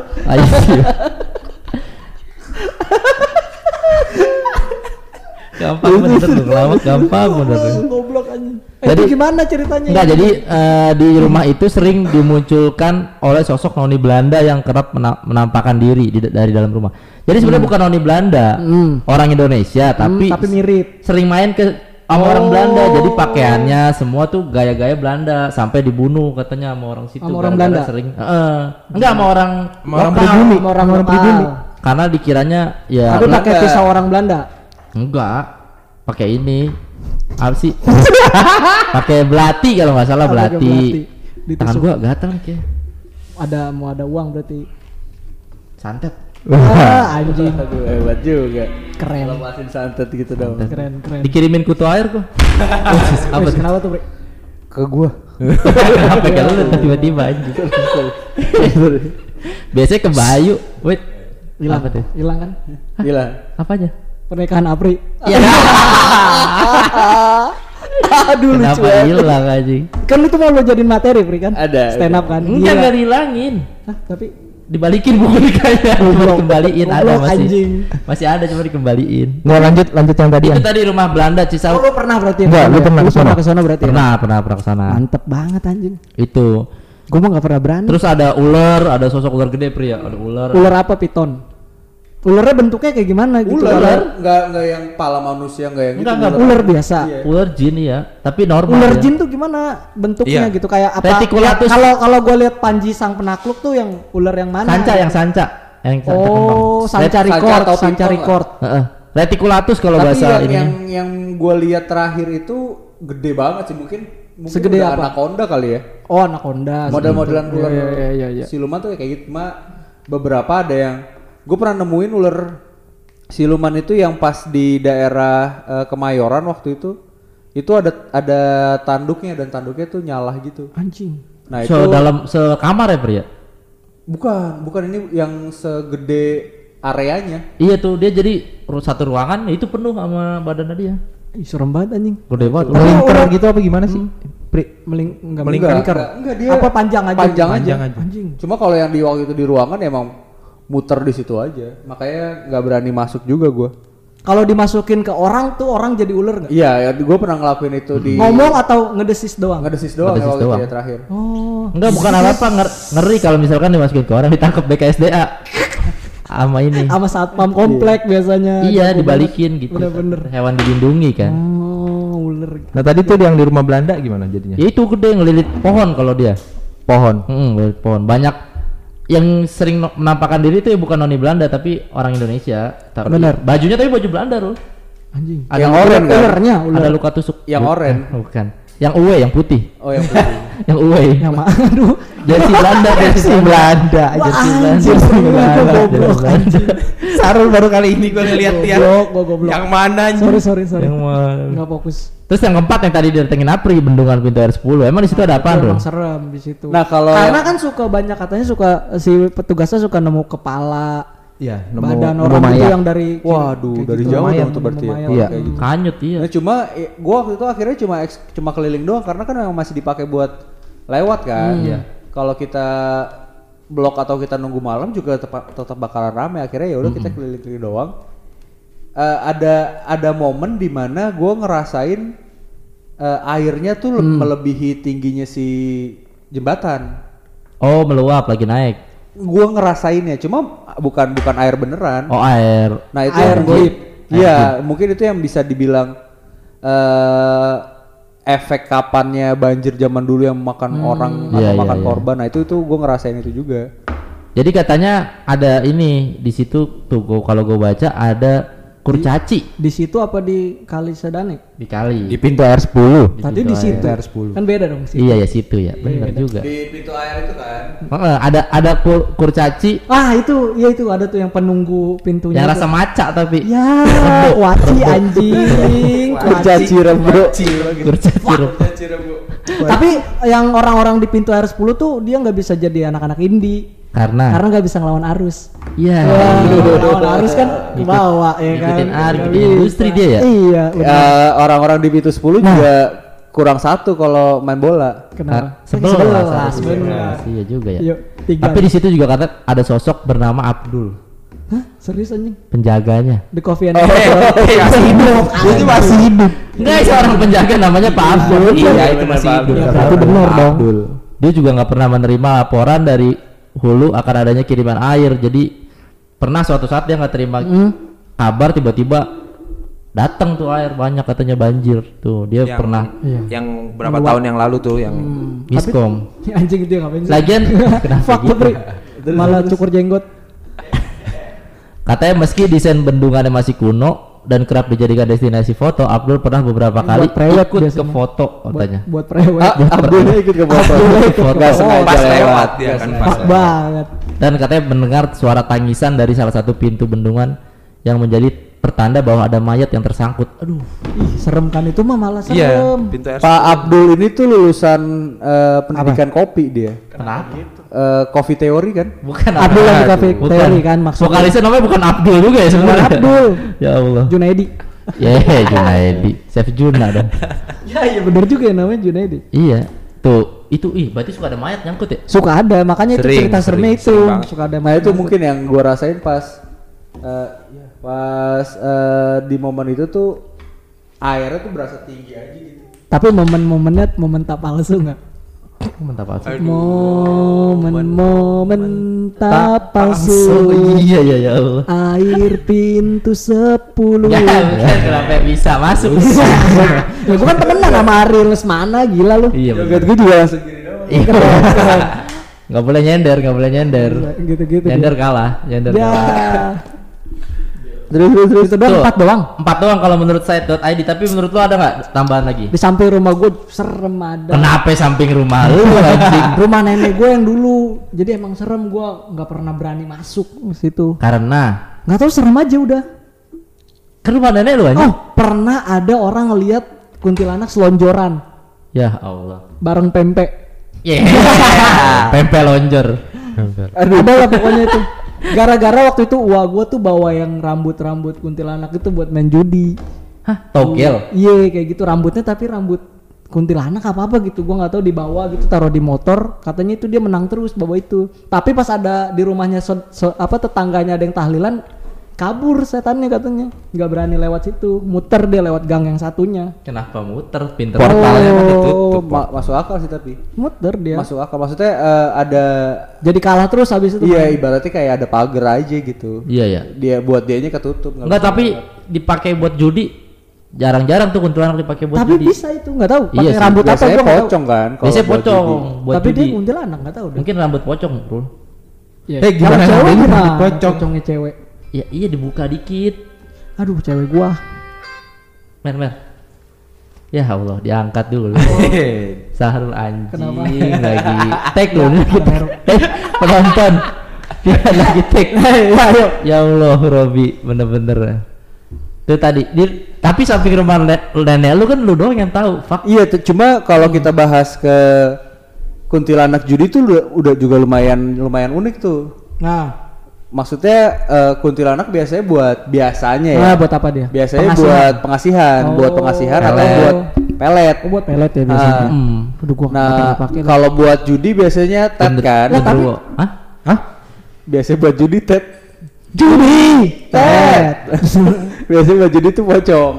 Speaker 2: Gampang bener lu, ngelawak gampang bener.
Speaker 4: Goblok anjing. Eh,
Speaker 2: Jadi-
Speaker 4: gimana ceritanya?
Speaker 2: Enggak, jadi eh, di rumah itu sering dimunculkan oleh sosok noni Belanda yang kerap mena- menampakkan diri di, dari dalam rumah. Jadi sebenarnya bukan noni Belanda,
Speaker 4: Hmm.
Speaker 2: orang Indonesia, tapi,
Speaker 4: tapi mirip.
Speaker 2: sering main ke sama orang Belanda. Jadi pakaiannya semua tuh gaya-gaya Belanda sampai dibunuh katanya sama orang situ.
Speaker 4: Sama orang Belanda?
Speaker 2: Sering. Heeh. enggak sama orang
Speaker 5: Sama orang pribumi.
Speaker 4: Sama orang
Speaker 5: Orang pribumi.
Speaker 2: Karena dikiranya ya
Speaker 4: Tapi pakai pisau orang Belanda.
Speaker 2: enggak pakai ini apa sih? pakai belati kalau nggak salah
Speaker 4: Ah,
Speaker 2: belati.
Speaker 4: belati.
Speaker 2: Tangan gua gatal nih kayak
Speaker 4: Ada mau ada uang berarti.
Speaker 2: santet.
Speaker 4: Wah, anjing.
Speaker 3: Aduh hebat juga.
Speaker 4: Keren.
Speaker 3: Lepasin santet gitu dong.
Speaker 4: Keren, keren.
Speaker 2: Dikirimin kutu air gua. apa
Speaker 4: kenapa tuh, Bre?
Speaker 3: Ke gua.
Speaker 2: Kenapa kalau lu tiba-tiba anjing? Biasanya ke Bayu. Wait.
Speaker 4: Hilang.
Speaker 2: Apa tuh?
Speaker 4: Hilang kan?
Speaker 3: Gila.
Speaker 2: Apanya?
Speaker 4: Pernikahan Apri.
Speaker 2: Ya.
Speaker 4: Aduh lucu
Speaker 2: Kenapa hilang anjing?
Speaker 4: Kan itu mau lo jadiin materi, Pri kan?
Speaker 3: Ada,
Speaker 4: Stand up kan?
Speaker 2: Enggak
Speaker 4: Gila.
Speaker 2: enggak dihilangin.
Speaker 4: Hah, tapi
Speaker 2: Dibalikin buku nikahnya. Cuma dikembaliin ada masih.
Speaker 4: anjing.
Speaker 2: Masih ada cuma dikembaliin.
Speaker 5: Nggak lanjut lanjut yang tadi
Speaker 2: Itu
Speaker 5: ya.
Speaker 2: tadi rumah Belanda
Speaker 4: Oh,
Speaker 2: Cisauk.
Speaker 4: lu pernah berarti? ya
Speaker 5: Enggak,
Speaker 4: ke sana
Speaker 5: lu
Speaker 4: ya?
Speaker 5: pernah
Speaker 4: ke
Speaker 5: sana.
Speaker 4: pernah ke sana berarti ya?
Speaker 2: Pernah, pernah pernah ke sana.
Speaker 4: Mantep banget anjing.
Speaker 2: Itu.
Speaker 4: Gue mah gak pernah berani.
Speaker 2: Terus ada ular, ada sosok ular gede pria, ada ular.
Speaker 4: ular apa piton? Ularnya bentuknya kayak gimana gitu?
Speaker 3: Ular,
Speaker 4: Ular,
Speaker 3: enggak enggak yang pala manusia enggak yang
Speaker 2: Enggak,
Speaker 3: gitu.
Speaker 2: enggak.
Speaker 4: ular biasa.
Speaker 3: Iya.
Speaker 2: Ular jin ya, tapi normal.
Speaker 4: Ular
Speaker 2: ya.
Speaker 4: jin tuh gimana bentuknya
Speaker 5: Iya.
Speaker 4: gitu kayak apa?
Speaker 2: Reticulatus.
Speaker 4: Ya, Kalau kalau gue lihat Panji sang penakluk tuh yang ular yang mana?
Speaker 2: Sanca yang sanca, yang sanca.
Speaker 4: Oh, sanca
Speaker 3: Sanca
Speaker 4: record,
Speaker 3: atau
Speaker 4: sanca
Speaker 3: lah.
Speaker 4: record.
Speaker 2: Heeh. Reticulatus kalau
Speaker 3: Tapi
Speaker 2: bahasa
Speaker 3: yang,
Speaker 2: ini.
Speaker 3: yang yang gue lihat terakhir itu gede banget sih mungkin mungkin
Speaker 4: Segede
Speaker 3: udah
Speaker 4: apa?
Speaker 3: anaconda kali ya.
Speaker 4: Oh, anaconda.
Speaker 3: Model-modelan ular
Speaker 4: Iya, iya, iya, iya.
Speaker 3: siluman tuh kayak gitu. Cuma beberapa ada yang gue pernah nemuin ular siluman itu yang pas di daerah eh, Kemayoran waktu itu itu ada ada tanduknya dan tanduknya tuh nyala gitu.
Speaker 4: Anjing.
Speaker 3: Nah
Speaker 2: Se
Speaker 3: itu
Speaker 2: dalam sekamar ya pria.
Speaker 3: bukan bukan ini yang segede areanya.
Speaker 2: Iya tuh dia jadi satu ruangan itu penuh sama badannya dia.
Speaker 4: Ih, serem banget anjing.
Speaker 2: Gede banget.
Speaker 5: Melingkar
Speaker 4: ular-
Speaker 5: gitu apa gimana sih? Pri.
Speaker 4: Meling enggak melingkar.
Speaker 3: enggak, enggak, dia
Speaker 4: apa panjang aja?
Speaker 3: panjang aja.
Speaker 5: Panjang aja.
Speaker 4: Anjing.
Speaker 3: Cuma kalau yang di waktu itu di ruangan ya emang muter di situ aja. Makanya nggak berani masuk juga gua.
Speaker 4: Kalau dimasukin ke orang tuh orang jadi ular nggak?
Speaker 3: Iya, ya, gue pernah ngelakuin itu di
Speaker 4: Ngomong atau ngedesis doang?
Speaker 3: ngedesis doang ya
Speaker 2: Ngedesis
Speaker 3: waktu
Speaker 2: doang.
Speaker 3: ya terakhir.
Speaker 4: Oh.
Speaker 2: Enggak bukan apa-apa nger- ngeri kalau misalkan dimasukin ke orang ditangkap BKSDA. sama ini.
Speaker 4: Sama satpam komplek biasanya.
Speaker 2: iya dibalikin gitu.
Speaker 4: Bener-bener.
Speaker 2: Hewan dilindungi kan.
Speaker 4: Oh, ular.
Speaker 5: Nah tadi tuh yang di rumah Belanda gimana jadinya?
Speaker 2: Ya itu gede ngelilit pohon kalau dia.
Speaker 5: Pohon.
Speaker 2: Hmm, ngelilit pohon. Banyak yang sering no- menampakkan diri itu ya bukan noni Belanda tapi orang Indonesia. Tapi
Speaker 4: Bener.
Speaker 2: Bajunya tapi baju Belanda loh.
Speaker 4: Anjing.
Speaker 2: Ada
Speaker 3: Yang oren kan?
Speaker 4: Ularnya, ular.
Speaker 2: Ada luka tusuk.
Speaker 3: Yang oren.
Speaker 2: Bukan. Yang uwe yang putih.
Speaker 3: Oh yang putih.
Speaker 2: yang uwe.
Speaker 4: Yang mana? Aduh.
Speaker 2: Jersey Belanda, jersey Belanda, jersey
Speaker 4: anjir,
Speaker 2: Belanda.
Speaker 4: gua goblok,
Speaker 2: jersey Belanda.
Speaker 4: anjing.
Speaker 5: Sarul baru kali ini gua ngeliat dia.
Speaker 4: Goblok, goblok.
Speaker 5: Yang mana anjing?
Speaker 4: Sorry, sorry, sorry.
Speaker 2: Yang mana?
Speaker 4: Enggak fokus.
Speaker 2: Terus yang keempat yang tadi didatengin Apri bendungan pintu air 10. Emang di situ ada apa,
Speaker 4: Itu
Speaker 2: Bro?
Speaker 4: Emang serem di situ.
Speaker 3: Nah, kalau
Speaker 4: karena kan suka banyak katanya suka si petugasnya suka nemu kepala,
Speaker 5: Iya,
Speaker 4: badan
Speaker 5: nemu
Speaker 4: orang itu
Speaker 5: mayat.
Speaker 4: yang dari
Speaker 3: Waduh,
Speaker 4: kayak
Speaker 3: dari
Speaker 4: gitu.
Speaker 3: jauh dong tuh berarti ya.
Speaker 5: Iya.
Speaker 3: Kayak gitu.
Speaker 2: Kanyut iya.
Speaker 3: Nah, cuma eh, gua waktu itu akhirnya cuma eks- cuma keliling doang karena kan memang masih dipakai buat lewat kan.
Speaker 4: Hmm.
Speaker 3: Iya. Kalau kita blok atau kita nunggu malam juga tetap tetap bakalan rame. Akhirnya ya udah kita keliling-keliling doang. Eh, ada ada momen di mana gua ngerasain eh, airnya tuh le- melebihi tingginya si jembatan.
Speaker 2: Oh, meluap lagi naik.
Speaker 3: Gua ngerasainnya, cuma bukan bukan air beneran.
Speaker 2: Oh, air.
Speaker 3: Nah itu
Speaker 4: Air goib.
Speaker 3: Iya, mungkin itu yang bisa dibilang eh efek kapannya banjir zaman dulu yang makan orang atau
Speaker 2: Iya, iya,
Speaker 3: makan
Speaker 2: iya.
Speaker 3: korban. Nah itu itu gue ngerasain itu juga.
Speaker 2: Jadi katanya ada ini di situ tuh kalau gue baca ada kurcaci
Speaker 4: Di situ apa di Kali Sedane?
Speaker 2: di kali.
Speaker 5: Di pintu air 10.
Speaker 4: Tadi
Speaker 2: pintu
Speaker 4: di situ.
Speaker 5: air 10.
Speaker 4: Kan beda dong sih.
Speaker 2: Iya ya situ ya, benar juga.
Speaker 3: Di pintu air itu kan.
Speaker 2: Heeh, ada ada kur, kurcaci
Speaker 4: Ah, itu, iya itu ada tuh yang penunggu pintunya.
Speaker 2: yang rasa maca tapi
Speaker 4: Ya, waci anjing.
Speaker 3: Kurcaci rebo.
Speaker 2: kurcaci rep-
Speaker 4: Tapi yang orang-orang di pintu air 10 tuh dia nggak bisa jadi anak-anak indie.
Speaker 2: Karena
Speaker 4: Karena nggak bisa ngelawan arus.
Speaker 2: iya
Speaker 4: Wah, ngelawan arus kan ke bawah ya kan.
Speaker 2: ngikutin arus, ngikutin industri dia ya?
Speaker 4: Iya, benar.
Speaker 3: Eh, orang-orang di pintu 10 juga kurang satu kalau main bola.
Speaker 4: Kenapa?
Speaker 2: sebelas,
Speaker 4: Sebelas,
Speaker 2: sebelas.
Speaker 4: benar.
Speaker 2: iya juga ya
Speaker 4: Yuk, tiga.
Speaker 2: tapi di situ juga kata ada sosok bernama Abdul
Speaker 4: Hah? Serius anjing?
Speaker 2: penjaganya
Speaker 4: The Coffee and
Speaker 5: masih hidup. Itu masih hidup.
Speaker 2: enggak seorang penjaga namanya Pak Abdul
Speaker 5: Iya, itu masih hidup.
Speaker 4: Ya, berarti benar dong.
Speaker 5: Abdul.
Speaker 2: dia juga nggak pernah menerima laporan dari hulu akan adanya kiriman air jadi pernah suatu saat dia nggak terima
Speaker 4: Hmm.
Speaker 2: kabar tiba-tiba datang tuh air banyak katanya banjir tuh dia
Speaker 5: yang,
Speaker 2: pernah
Speaker 5: yang berapa tahun yang lalu tuh yang
Speaker 2: miskom
Speaker 4: Anjing dia ngapain sih?
Speaker 2: lagian kenapa gitu
Speaker 4: Putri. Malah cukur jenggot.
Speaker 2: katanya meski desain bendungannya masih kuno dan kerap dijadikan destinasi foto Abdul pernah beberapa kali
Speaker 4: prewed
Speaker 2: ikut ke foto katanya
Speaker 4: Buat prewed.
Speaker 3: Ah, Abdulnya ikut ke foto.
Speaker 2: foto.
Speaker 3: Gak sengaja
Speaker 5: pas lewat
Speaker 3: Gak
Speaker 5: kan pas
Speaker 4: banget.
Speaker 2: dan katanya mendengar suara tangisan dari salah satu pintu bendungan yang menjadi pertanda bahwa ada mayat yang tersangkut aduh
Speaker 4: Ih, serem kan itu mah malah
Speaker 5: iya
Speaker 4: serem.
Speaker 5: pintu air
Speaker 3: Pak Abdul ini tuh lulusan eh, pendidikan kopi dia.
Speaker 2: kenapa
Speaker 3: Eh, coffee teori kan?
Speaker 2: bukan
Speaker 4: Abdul
Speaker 2: apa-
Speaker 4: cafe
Speaker 2: bukan.
Speaker 4: teori kan maksudnya.
Speaker 2: vokalisnya namanya bukan Abdul juga ya sebenarnya
Speaker 4: Abdul.
Speaker 2: ya Allah
Speaker 4: Junaidi.
Speaker 2: ya Junaidi Chef Juna dong
Speaker 4: Ya iya bener juga ya namanya Junaidi.
Speaker 2: iya tuh itu ih berarti suka ada mayat nyangkut ya
Speaker 4: Suka ada, makanya itu
Speaker 5: Sering,
Speaker 4: cerita seremnya
Speaker 5: sering,
Speaker 4: itu.
Speaker 5: sering.
Speaker 4: Suka ada
Speaker 3: Nah itu mungkin yang gua rasain pas eh, pas eh, di momen itu tuh airnya tuh berasa tinggi aja gitu.
Speaker 4: Tapi momen-momennya momen tak palsu nggak?
Speaker 2: mantap palsu
Speaker 4: Momen-momen tak palsu.
Speaker 2: iya iya ya Allah
Speaker 4: Air pintu sepuluh.
Speaker 2: ya kenapa bisa masuk
Speaker 4: ya gua kan temenan sama Ariel Lesmana gila lu.
Speaker 2: iya
Speaker 3: Joget gue juga langsung gini doang.
Speaker 2: Iya. nggak boleh nyender nggak boleh nyender
Speaker 4: Gitu-gitu.
Speaker 2: nyender kalah nyender
Speaker 4: Ya.
Speaker 2: kalah
Speaker 4: Terus terus terus itu doang empat doang.
Speaker 2: empat doang kalau menurut site.id tapi menurut lu ada nggak tambahan lagi
Speaker 4: Di samping rumah gue serem ada.
Speaker 2: kenapa samping rumah lu anjing
Speaker 4: rumah nenek gue yang dulu. Jadi emang serem gue nggak pernah berani masuk ke situ.
Speaker 2: karena
Speaker 4: Nggak tahu serem aja udah.
Speaker 2: ke rumah nenek lu anjing
Speaker 4: Oh pernah ada orang ngelihat kuntilanak selonjoran
Speaker 2: ya Allah
Speaker 4: bareng pempek.
Speaker 2: yeah. pempek lonjor
Speaker 4: Ada lah pokoknya itu. Gara-gara waktu itu wah gue tuh bawa yang rambut-rambut kuntilanak itu buat main judi.
Speaker 2: hah? Togel?
Speaker 4: Iya kayak gitu. Rambutnya tapi rambut kuntilanak apa apa gitu. Gua nggak tahu dibawa gitu taruh di motor. Katanya itu dia menang terus bawa itu. Tapi pas ada di rumahnya so- so- apa tetangganya ada yang tahlilan kabur setannya katanya nggak berani lewat situ muter dia lewat gang yang satunya
Speaker 2: kenapa muter pinter
Speaker 3: Portalnya
Speaker 4: Oh.
Speaker 3: kan ditutup. Ma- masuk akal sih tapi.
Speaker 4: muter dia
Speaker 3: Masuk akal maksudnya eh, ada
Speaker 4: jadi kalah terus habis itu
Speaker 3: iya ibaratnya kayak ada pagar aja gitu.
Speaker 2: iya ya
Speaker 3: Dia buat dianya ketutup. nggak
Speaker 2: tapi dipakai buat judi jarang-jarang tuh kuntilanak dipakai buat
Speaker 4: tapi
Speaker 2: judi
Speaker 4: bisa itu nggak tahu pakai
Speaker 2: Iya
Speaker 4: rambut apa
Speaker 3: biasanya pocong kan. kalau
Speaker 2: biasanya
Speaker 3: buat
Speaker 2: pocong
Speaker 3: judi.
Speaker 2: buat
Speaker 4: tapi dia
Speaker 2: judi
Speaker 4: kuntilanak nggak tahu deh
Speaker 2: mungkin rambut pocong bro
Speaker 4: ya.
Speaker 5: Eh, gimana
Speaker 4: cewek gimana
Speaker 5: pocong?
Speaker 4: pocongnya cewek
Speaker 2: ya iya dibuka dikit.
Speaker 4: Aduh cewek gua.
Speaker 2: Mer mer. Ya Allah diangkat dulu Sahrul anjing
Speaker 4: Kenapa?
Speaker 2: lagi. Take lu nih lagi take. Eh, penonton. Dia lagi take ya Allah Robi bener-bener. Itu tadi di, tapi samping rumah ne- nenek lu kan lu doang yang tahu fuck.
Speaker 3: Iya, cuma kalau kita bahas ke kuntilanak judi tuh udah, udah juga lumayan lumayan unik tuh.
Speaker 4: nah
Speaker 3: Maksudnya eh, kuntilanak biasanya buat biasanya ya.
Speaker 4: Nah, buat apa dia?
Speaker 3: Biasanya
Speaker 4: Pengasihan.
Speaker 3: buat pengasihan, buat
Speaker 4: Oh,
Speaker 3: pengasihan atau
Speaker 2: pelet.
Speaker 3: buat pelet.
Speaker 4: Oh, buat pelet ya biasanya.
Speaker 3: Ah.
Speaker 2: hmm.
Speaker 4: Aduh gua
Speaker 3: Nah, kalau buat judi biasanya tet kan.
Speaker 2: genderuwo. Hah?
Speaker 5: Hah?
Speaker 3: Biasanya buat judi tet.
Speaker 4: judi.
Speaker 3: Tet. biasanya buat judi tuh pocong.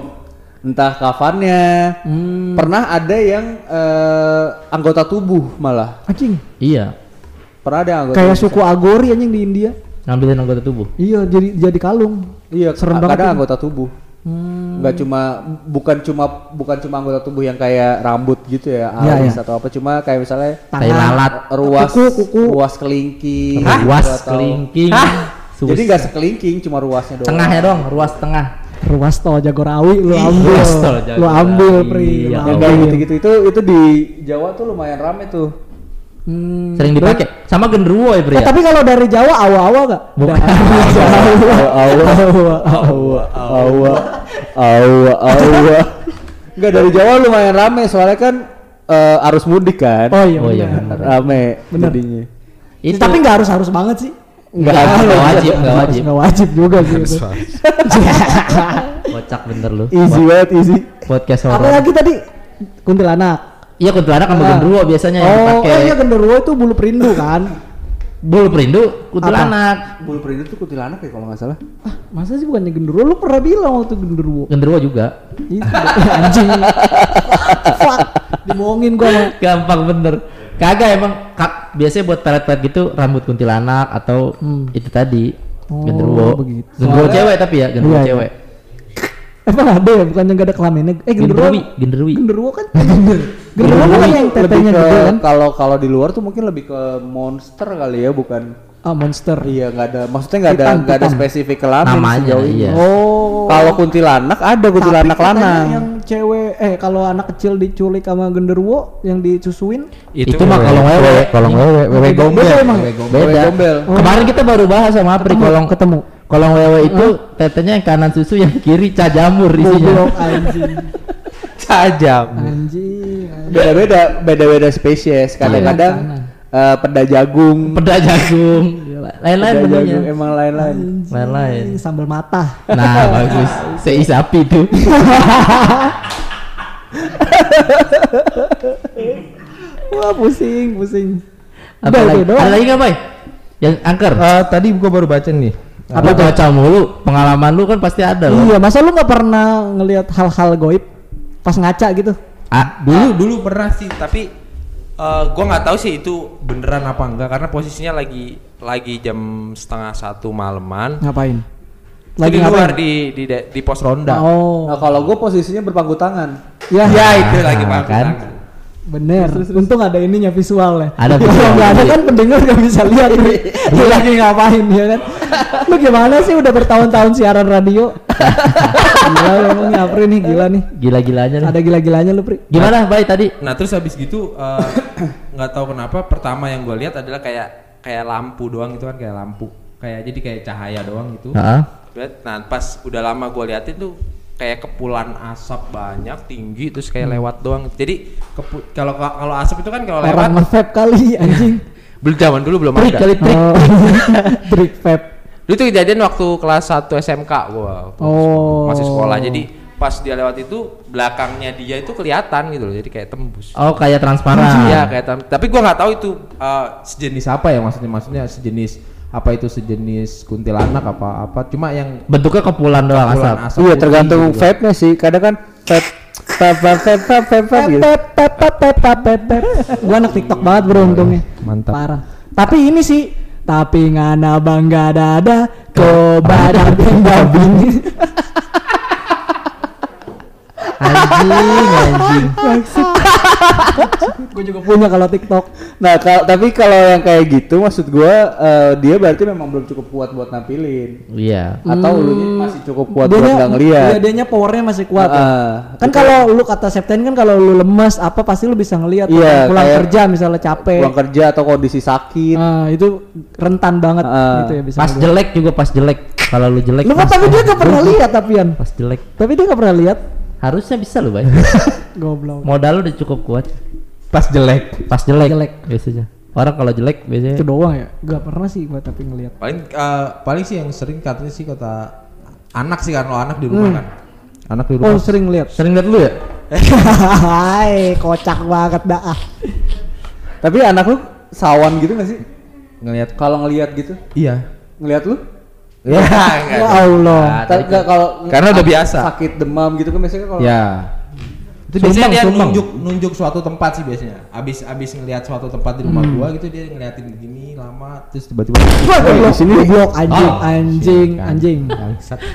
Speaker 3: Entah kafannya.
Speaker 4: Hmm.
Speaker 3: Pernah ada yang eh, anggota tubuh malah.
Speaker 4: Anjing.
Speaker 2: iya
Speaker 3: Pernah ada yang anggota
Speaker 4: Kayak
Speaker 3: tubuh.
Speaker 4: suku Agori anjing di India.
Speaker 2: Ngambilin anggota tubuh
Speaker 4: Iya, jadi jadi kalung.
Speaker 3: Iya,
Speaker 4: Serem
Speaker 3: kadang
Speaker 4: banget itu.
Speaker 3: anggota tubuh.
Speaker 4: Hmm.
Speaker 3: Nggak cuma bukan cuma bukan cuma anggota tubuh yang kayak rambut gitu ya,
Speaker 4: Iya,
Speaker 3: alis
Speaker 4: iya.
Speaker 3: atau apa cuma kayak misalnya
Speaker 2: tai lalat
Speaker 3: ruas
Speaker 4: Kuku, kuku.
Speaker 3: ruas kelingking
Speaker 2: ruas
Speaker 3: gitu, atau-
Speaker 2: kelingking Sus-
Speaker 3: Jadi nggak sekelingking, cuma ruasnya doang.
Speaker 2: tengahnya dong ruas tengah
Speaker 4: Ruas tol Jagorawi lu ambil.
Speaker 2: Ruas tol
Speaker 4: Lu ambil, Pri.
Speaker 2: ya
Speaker 3: kayak
Speaker 4: ambil.
Speaker 3: gitu-gitu itu itu di Jawa tuh lumayan rame tuh.
Speaker 4: Hmm.
Speaker 2: sering dipakai sama genderuwo ya
Speaker 4: Eh,
Speaker 2: pria
Speaker 4: tapi kalau dari Jawa awa-awa gak?
Speaker 2: Bukan.
Speaker 3: Awa, awa, awa, awa, awa, awa. Enggak dari Jawa lumayan rame soalnya kan eh, arus mudik kan.
Speaker 4: Oh iya,
Speaker 2: Oh iya,
Speaker 4: benar.
Speaker 3: Rame
Speaker 4: Bener.
Speaker 3: jadinya.
Speaker 2: itu
Speaker 4: Tapi nggak harus harus banget sih.
Speaker 3: Enggak
Speaker 2: nggak wajib nggak wajib
Speaker 4: Nggak wajib juga sih itu.
Speaker 2: kocak bener lu
Speaker 3: Easy banget, easy.
Speaker 2: podcast
Speaker 4: Apa
Speaker 2: horor
Speaker 4: lagi tadi? Kuntilanak.
Speaker 2: Iya kuntilanak sama
Speaker 4: Ah.
Speaker 2: genderuwo biasanya yang
Speaker 4: Oh,
Speaker 2: dipakai
Speaker 4: oh iya genderuwo itu bulu perindu kan?
Speaker 2: bulu perindu kuntilanak
Speaker 3: Bulu perindu tuh kuntilanak ya kalau nggak salah.
Speaker 4: Ah, masa sih bukannya genderuwo? Lu pernah bilang waktu genderuwo.
Speaker 2: genderuwo juga
Speaker 4: Itu anjing. Fuck. Dibohongin gua mah.
Speaker 2: gampang bener kagak emang kak, biasanya buat pelet-pelet gitu rambut kuntilanak atau
Speaker 4: Hmm.
Speaker 2: itu tadi
Speaker 4: Oh,
Speaker 2: genderuwo
Speaker 4: begitu.
Speaker 2: genderuwo
Speaker 3: Soalnya-
Speaker 2: cewek tapi ya genderuwo
Speaker 4: Iya, iya. Emang ada ya bukannya nggak ada kelaminnya? Eh genderuwo.
Speaker 2: Genderwi.
Speaker 4: Genderuwo kan? genderuwo kan yang tetenya gede kan?
Speaker 3: kalau kalau di luar tuh mungkin lebih ke monster kali ya bukan
Speaker 4: Ah monster.
Speaker 3: iya nggak ada maksudnya nggak ada nggak ada spesifik kelamin
Speaker 2: Namanya,
Speaker 3: sejauh ini.
Speaker 2: iya.
Speaker 4: Oh.
Speaker 3: kalau kuntilanak ada kuntilanak lanang
Speaker 4: Yang cewek eh kalau anak kecil diculik sama genderuwo yang disusuin
Speaker 2: Itu, mah kalau wewe.
Speaker 5: Kalau wewe, wewe gombel.
Speaker 4: Beda
Speaker 5: gombel.
Speaker 2: Kemarin kita baru bahas sama Apri kolong
Speaker 4: ketemu.
Speaker 2: Kolong wewe itu tetenya yang kanan susu yang kiri ca jamur
Speaker 4: Goblok
Speaker 2: isinya.
Speaker 4: anjing.
Speaker 5: Sajam.
Speaker 4: Anjing. anjing.
Speaker 3: beda beda beda beda spesies kadang-kadang
Speaker 4: Kanan.
Speaker 3: eh, peda jagung
Speaker 2: Peda jagung. Lain-lain menunya.
Speaker 3: jagung emang lain-lain
Speaker 2: Lain-lain.
Speaker 4: Sambal mata.
Speaker 2: Nah, bagus. Sei sapi tuh.
Speaker 4: Wah pusing pusing.
Speaker 2: Apa lagi? Ada lagi nggak? Yang angker.
Speaker 5: Eh, tadi gua baru baca nih.
Speaker 2: Apa baca mulu? Pengalaman lu kan pasti ada loh.
Speaker 4: Iya, masa lu nggak pernah ngelihat hal-hal goib pas ngaca gitu?
Speaker 2: Ah,
Speaker 5: Dulu dulu pernah sih, tapi eh, gua nggak tahu sih itu beneran apa enggak karena posisinya lagi lagi jam setengah satu malaman.
Speaker 4: Ngapain?
Speaker 5: Lagi di luar di di di pos ronda.
Speaker 4: Oh,
Speaker 3: nah kalau gue posisinya berpangku tangan
Speaker 4: ya,
Speaker 5: Ya itu lagi
Speaker 2: Nah,
Speaker 5: Pak.
Speaker 2: kan?
Speaker 4: bener. Untung ada ininya visual ya.
Speaker 2: Ada
Speaker 4: Kalau
Speaker 2: visual.
Speaker 4: nggak ada kan pendengar nggak bisa lihat nih. Dia lagi ngapain ya kan? Lu gimana sih udah bertahun-tahun siaran radio? gila lu emang nih Apri nih gila nih.
Speaker 2: gila-gilanya nih.
Speaker 4: Ada gila-gilanya lu Pri.
Speaker 2: Gimana, Bay tadi?
Speaker 5: Nah terus habis gitu eh, nggak tahu kenapa pertama yang gue lihat adalah kayak kayak lampu doang gitu kan kayak lampu kayak jadi kayak cahaya doang gitu.
Speaker 2: Heeh.
Speaker 5: Nah pas udah lama gue liatin tuh kayak kepulan asap banyak tinggi terus kayak lewat doang. Jadi kalau kalau asap itu kan kalau lewat
Speaker 4: nge-vape kali anjing.
Speaker 5: belum zaman dulu belum
Speaker 2: Trik
Speaker 5: ada.
Speaker 2: kali trik.
Speaker 4: Oh, trik vape.
Speaker 5: Dulu tuh kejadian waktu kelas 1 SMK gua waktu
Speaker 4: Oh.
Speaker 5: masih sekolah. Jadi pas dia lewat itu belakangnya dia itu kelihatan gitu loh. Jadi kayak tembus.
Speaker 2: Oh, kayak transparan.
Speaker 5: Iya kayak tapi gua nggak tahu itu uh, sejenis apa ya maksudnya maksudnya sejenis apa itu sejenis kuntilanak apa apa cuma yang
Speaker 2: Bentuknya kepulan doang
Speaker 5: kepulan
Speaker 2: asap.
Speaker 5: asap
Speaker 3: iya tergantung
Speaker 5: gitu.
Speaker 3: vape-nya sih kadang kan vape vape vape vape vape vape vape gitu
Speaker 4: Pep pep pep pep pep pep pep. Gua anak TikTok banget bro untungnya.
Speaker 5: Mantap.
Speaker 4: Parah. Tapi ini sih tapi ngana bangga dada ko badan babi.
Speaker 2: Anjing, anjing.
Speaker 4: Gue juga punya kalau TikTok.
Speaker 3: nah kal- tapi kalau yang kayak gitu maksud gua eh, dia berarti memang belum cukup kuat buat nampilin
Speaker 2: Iya.
Speaker 3: atau lu masih cukup kuat buat
Speaker 4: Dianya-
Speaker 3: nggak ngeliat
Speaker 4: Iya, dianya powernya masih kuat. ya.
Speaker 3: Ah,
Speaker 4: Kan kalau lu kata Septen kan kalau lu lemes apa pasti lu bisa ngelihat
Speaker 3: Iya,
Speaker 4: pulang
Speaker 3: kayak
Speaker 4: kerja misalnya capek.
Speaker 3: pulang kerja atau kondisi sakit
Speaker 4: Ah, itu rentan banget
Speaker 3: Ah.
Speaker 4: gitu ya bisa.
Speaker 2: Pas
Speaker 4: ngeliat.
Speaker 2: jelek juga pas jelek. Kalau lu jelek.
Speaker 4: Lu kan
Speaker 2: pas-
Speaker 4: tapi dia gak pernah lihat tapian.
Speaker 2: Pas jelek.
Speaker 4: Tapi dia gak pernah lihat.
Speaker 2: Harusnya bisa lu, Bay.
Speaker 4: Goblok.
Speaker 2: Modal lu udah cukup kuat.
Speaker 5: pas jelek
Speaker 2: Pas jelek.
Speaker 4: Jelek.
Speaker 2: biasanya. Orang kalau jelek biasanya
Speaker 4: Itu doang ya. Gak pernah sih gua tapi ngelihat.
Speaker 5: paling uh, paling sih yang sering katanya sih kata anak sih kan kalau anak di rumah kan anak di rumah
Speaker 4: Oh, sering lihat.
Speaker 2: sering lihat lu ya?
Speaker 4: Hai, kocak banget dah. ah.
Speaker 3: tapi anak lu sawan gitu gak sih
Speaker 5: ngelihat
Speaker 3: kalau ngelihat gitu
Speaker 5: iya
Speaker 3: ngelihat lu
Speaker 5: ya
Speaker 4: Ya Allah.
Speaker 3: Nggak, kalau
Speaker 5: Karena udah biasa.
Speaker 3: sakit demam gitu kan biasanya kalau
Speaker 5: ya itu biasanya
Speaker 2: Sumbang,
Speaker 5: dia
Speaker 2: sumbang.
Speaker 5: nunjuk nunjuk suatu tempat sih biasanya abis abis ngelihat suatu tempat di rumah gua gitu dia ngeliatin begini lama terus tiba-tiba
Speaker 3: di sini.
Speaker 4: Goblok anjing,
Speaker 2: Oh.
Speaker 4: anjing,
Speaker 5: Kan.
Speaker 4: anjing.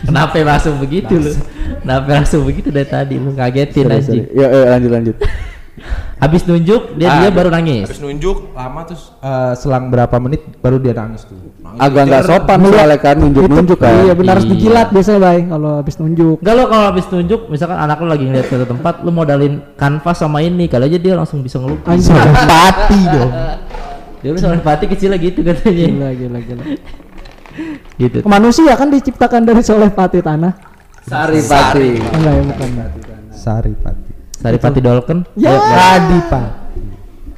Speaker 2: Kenapa langsung begitu lu? Kenapa langsung begitu dari tadi lu
Speaker 3: Sorry,
Speaker 2: anjing.
Speaker 3: sorry. ya eh, lanjut lanjut
Speaker 2: Habis nunjuk dia
Speaker 5: Ah,
Speaker 2: dia baru nangis.
Speaker 5: Habis nunjuk lama terus eh, selang berapa menit baru dia nangis tuh. Nangis
Speaker 3: agak nggak sopan soalnya kan nunjuk nunjuk kan
Speaker 4: Iya benar harus
Speaker 2: Iya.
Speaker 4: dijilat biasanya, Bay, kalau habis nunjuk.
Speaker 2: Enggak lo kalau habis nunjuk misalkan anak lu lagi ngeliat suatu tempat lu modalin kanvas sama ini kali aja dia langsung bisa ngelukis.
Speaker 4: Anjing.
Speaker 2: Pati dong. Dia lu sama pati kecilnya gitu katanya.
Speaker 4: Gila, gila, gila.
Speaker 2: Gitu.
Speaker 4: Manusia kan diciptakan dari soleh pati tanah.
Speaker 3: sari pati
Speaker 4: Enggak ya, bukan.
Speaker 5: Sari Pati.
Speaker 2: Saripati Dolken.
Speaker 4: Ya.
Speaker 2: Pak.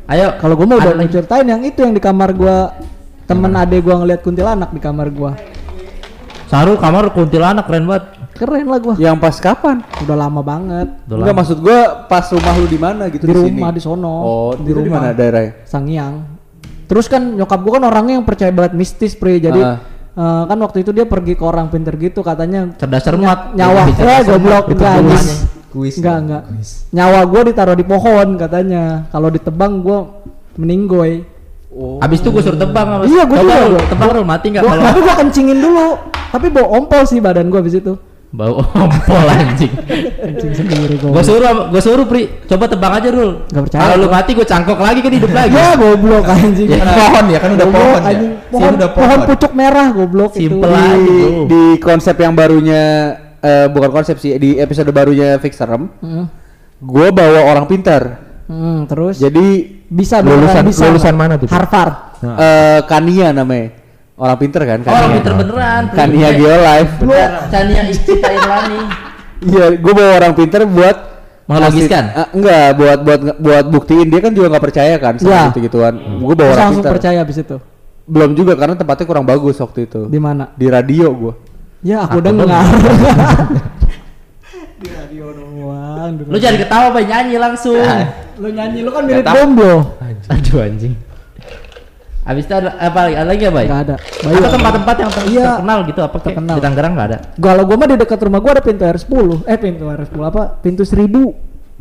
Speaker 2: Ayo
Speaker 4: Kalau gua mau udah ceritain yang itu yang di kamar gua temen ade gua ngeliat kuntilanak di kamar gua.
Speaker 2: Saru kamar kuntilanak keren banget.
Speaker 4: Keren lah gua.
Speaker 3: yang pas kapan
Speaker 4: Udah lama banget.
Speaker 2: Udah
Speaker 3: Enggak
Speaker 2: lama.
Speaker 3: maksud gua pas rumah lu di mana gitu
Speaker 4: Di
Speaker 3: di,
Speaker 4: rumah
Speaker 3: sini.
Speaker 4: di sono.
Speaker 3: Oh,
Speaker 4: di
Speaker 3: di
Speaker 4: rumah
Speaker 3: mana daerahnya?
Speaker 4: Sangiang. Terus kan nyokap gua kan orangnya yang percaya banget mistis, Pri. Jadi
Speaker 3: Ah.
Speaker 4: eh, kan waktu itu dia pergi ke orang pinter gitu katanya
Speaker 2: Cerdas cermat.
Speaker 4: nyawa
Speaker 2: cerdas
Speaker 4: ya
Speaker 2: Itu
Speaker 4: enggak.
Speaker 5: Kuis.
Speaker 4: Enggak, enggak. Nyawa gua ditaruh di pohon katanya. Kalau ditebang gua meninggoy.
Speaker 3: Oh.
Speaker 2: Abis itu gue suruh tebang sama
Speaker 4: Iya, gua
Speaker 2: Coba
Speaker 4: juga, gua.
Speaker 2: Tebang lu mati nggak
Speaker 4: Gua,
Speaker 2: kalau
Speaker 4: tapi gua kencingin dulu. Tapi bawa ompol sih badan gua habis itu.
Speaker 2: Bau ompol anjing.
Speaker 4: Kencing sendiri
Speaker 2: Gue
Speaker 4: gua.
Speaker 2: suruh, gue suruh Pri, coba tebak aja Rul.
Speaker 4: Nggak percaya
Speaker 2: Kalau lu mati gue cangkok lagi kan hidup lagi.
Speaker 4: Ya goblok anjing.
Speaker 2: Ya,
Speaker 6: Kan pohon ya kan udah
Speaker 4: Goblok,
Speaker 6: pohon ya.
Speaker 4: Pohon,
Speaker 6: udah
Speaker 4: pohon pucuk merah goblok itu.
Speaker 2: Simple
Speaker 3: di,
Speaker 2: aja bro.
Speaker 3: di konsep yang barunya eh, bukan konsep sih di episode barunya Fix Serem
Speaker 4: Heeh.
Speaker 3: gue bawa orang pintar
Speaker 4: Hmm, terus
Speaker 3: jadi
Speaker 4: bisa
Speaker 6: Lulusan-
Speaker 4: bisa.
Speaker 6: lulusan mana tuh?
Speaker 4: Harvard.
Speaker 3: eh Kania namanya orang pintar kan
Speaker 2: Oh, orang
Speaker 3: Kania
Speaker 2: pinter beneran.
Speaker 3: Kania Geolife
Speaker 2: Bener. Kania Ichita Irlani.
Speaker 3: iya gue bawa orang pintar buat
Speaker 2: Mengelogiskan?
Speaker 3: ngasih- eh, enggak buat buat buat buktiin dia kan juga nggak percaya kan sama
Speaker 4: Iya.
Speaker 3: gitu gituan gue bawa
Speaker 4: Terus
Speaker 3: orang
Speaker 4: langsung
Speaker 3: pintar
Speaker 4: percaya abis itu.
Speaker 3: belum juga karena tempatnya kurang bagus waktu itu
Speaker 4: Di mana?
Speaker 3: di radio gue
Speaker 4: Ya aku dengar. Di radio doang.
Speaker 2: Lu jangan ketawa, Bay, nyanyi langsung.
Speaker 4: Lu nyanyi lu kan mirip
Speaker 6: tahu.
Speaker 4: Bomblo.
Speaker 2: Aduh anjing. Habis itu ada apa lagi? Ada lagi ya, Bay?
Speaker 4: Enggak ada.
Speaker 2: Apa tempat-tempat yang ter-
Speaker 4: Iya.
Speaker 2: terkenal gitu apa
Speaker 4: Terkenal.
Speaker 2: di Tangerang enggak ada?
Speaker 4: Kalau gua mah di dekat rumah gua ada pintu R10. Eh pintu R10 apa? Pintu 1000.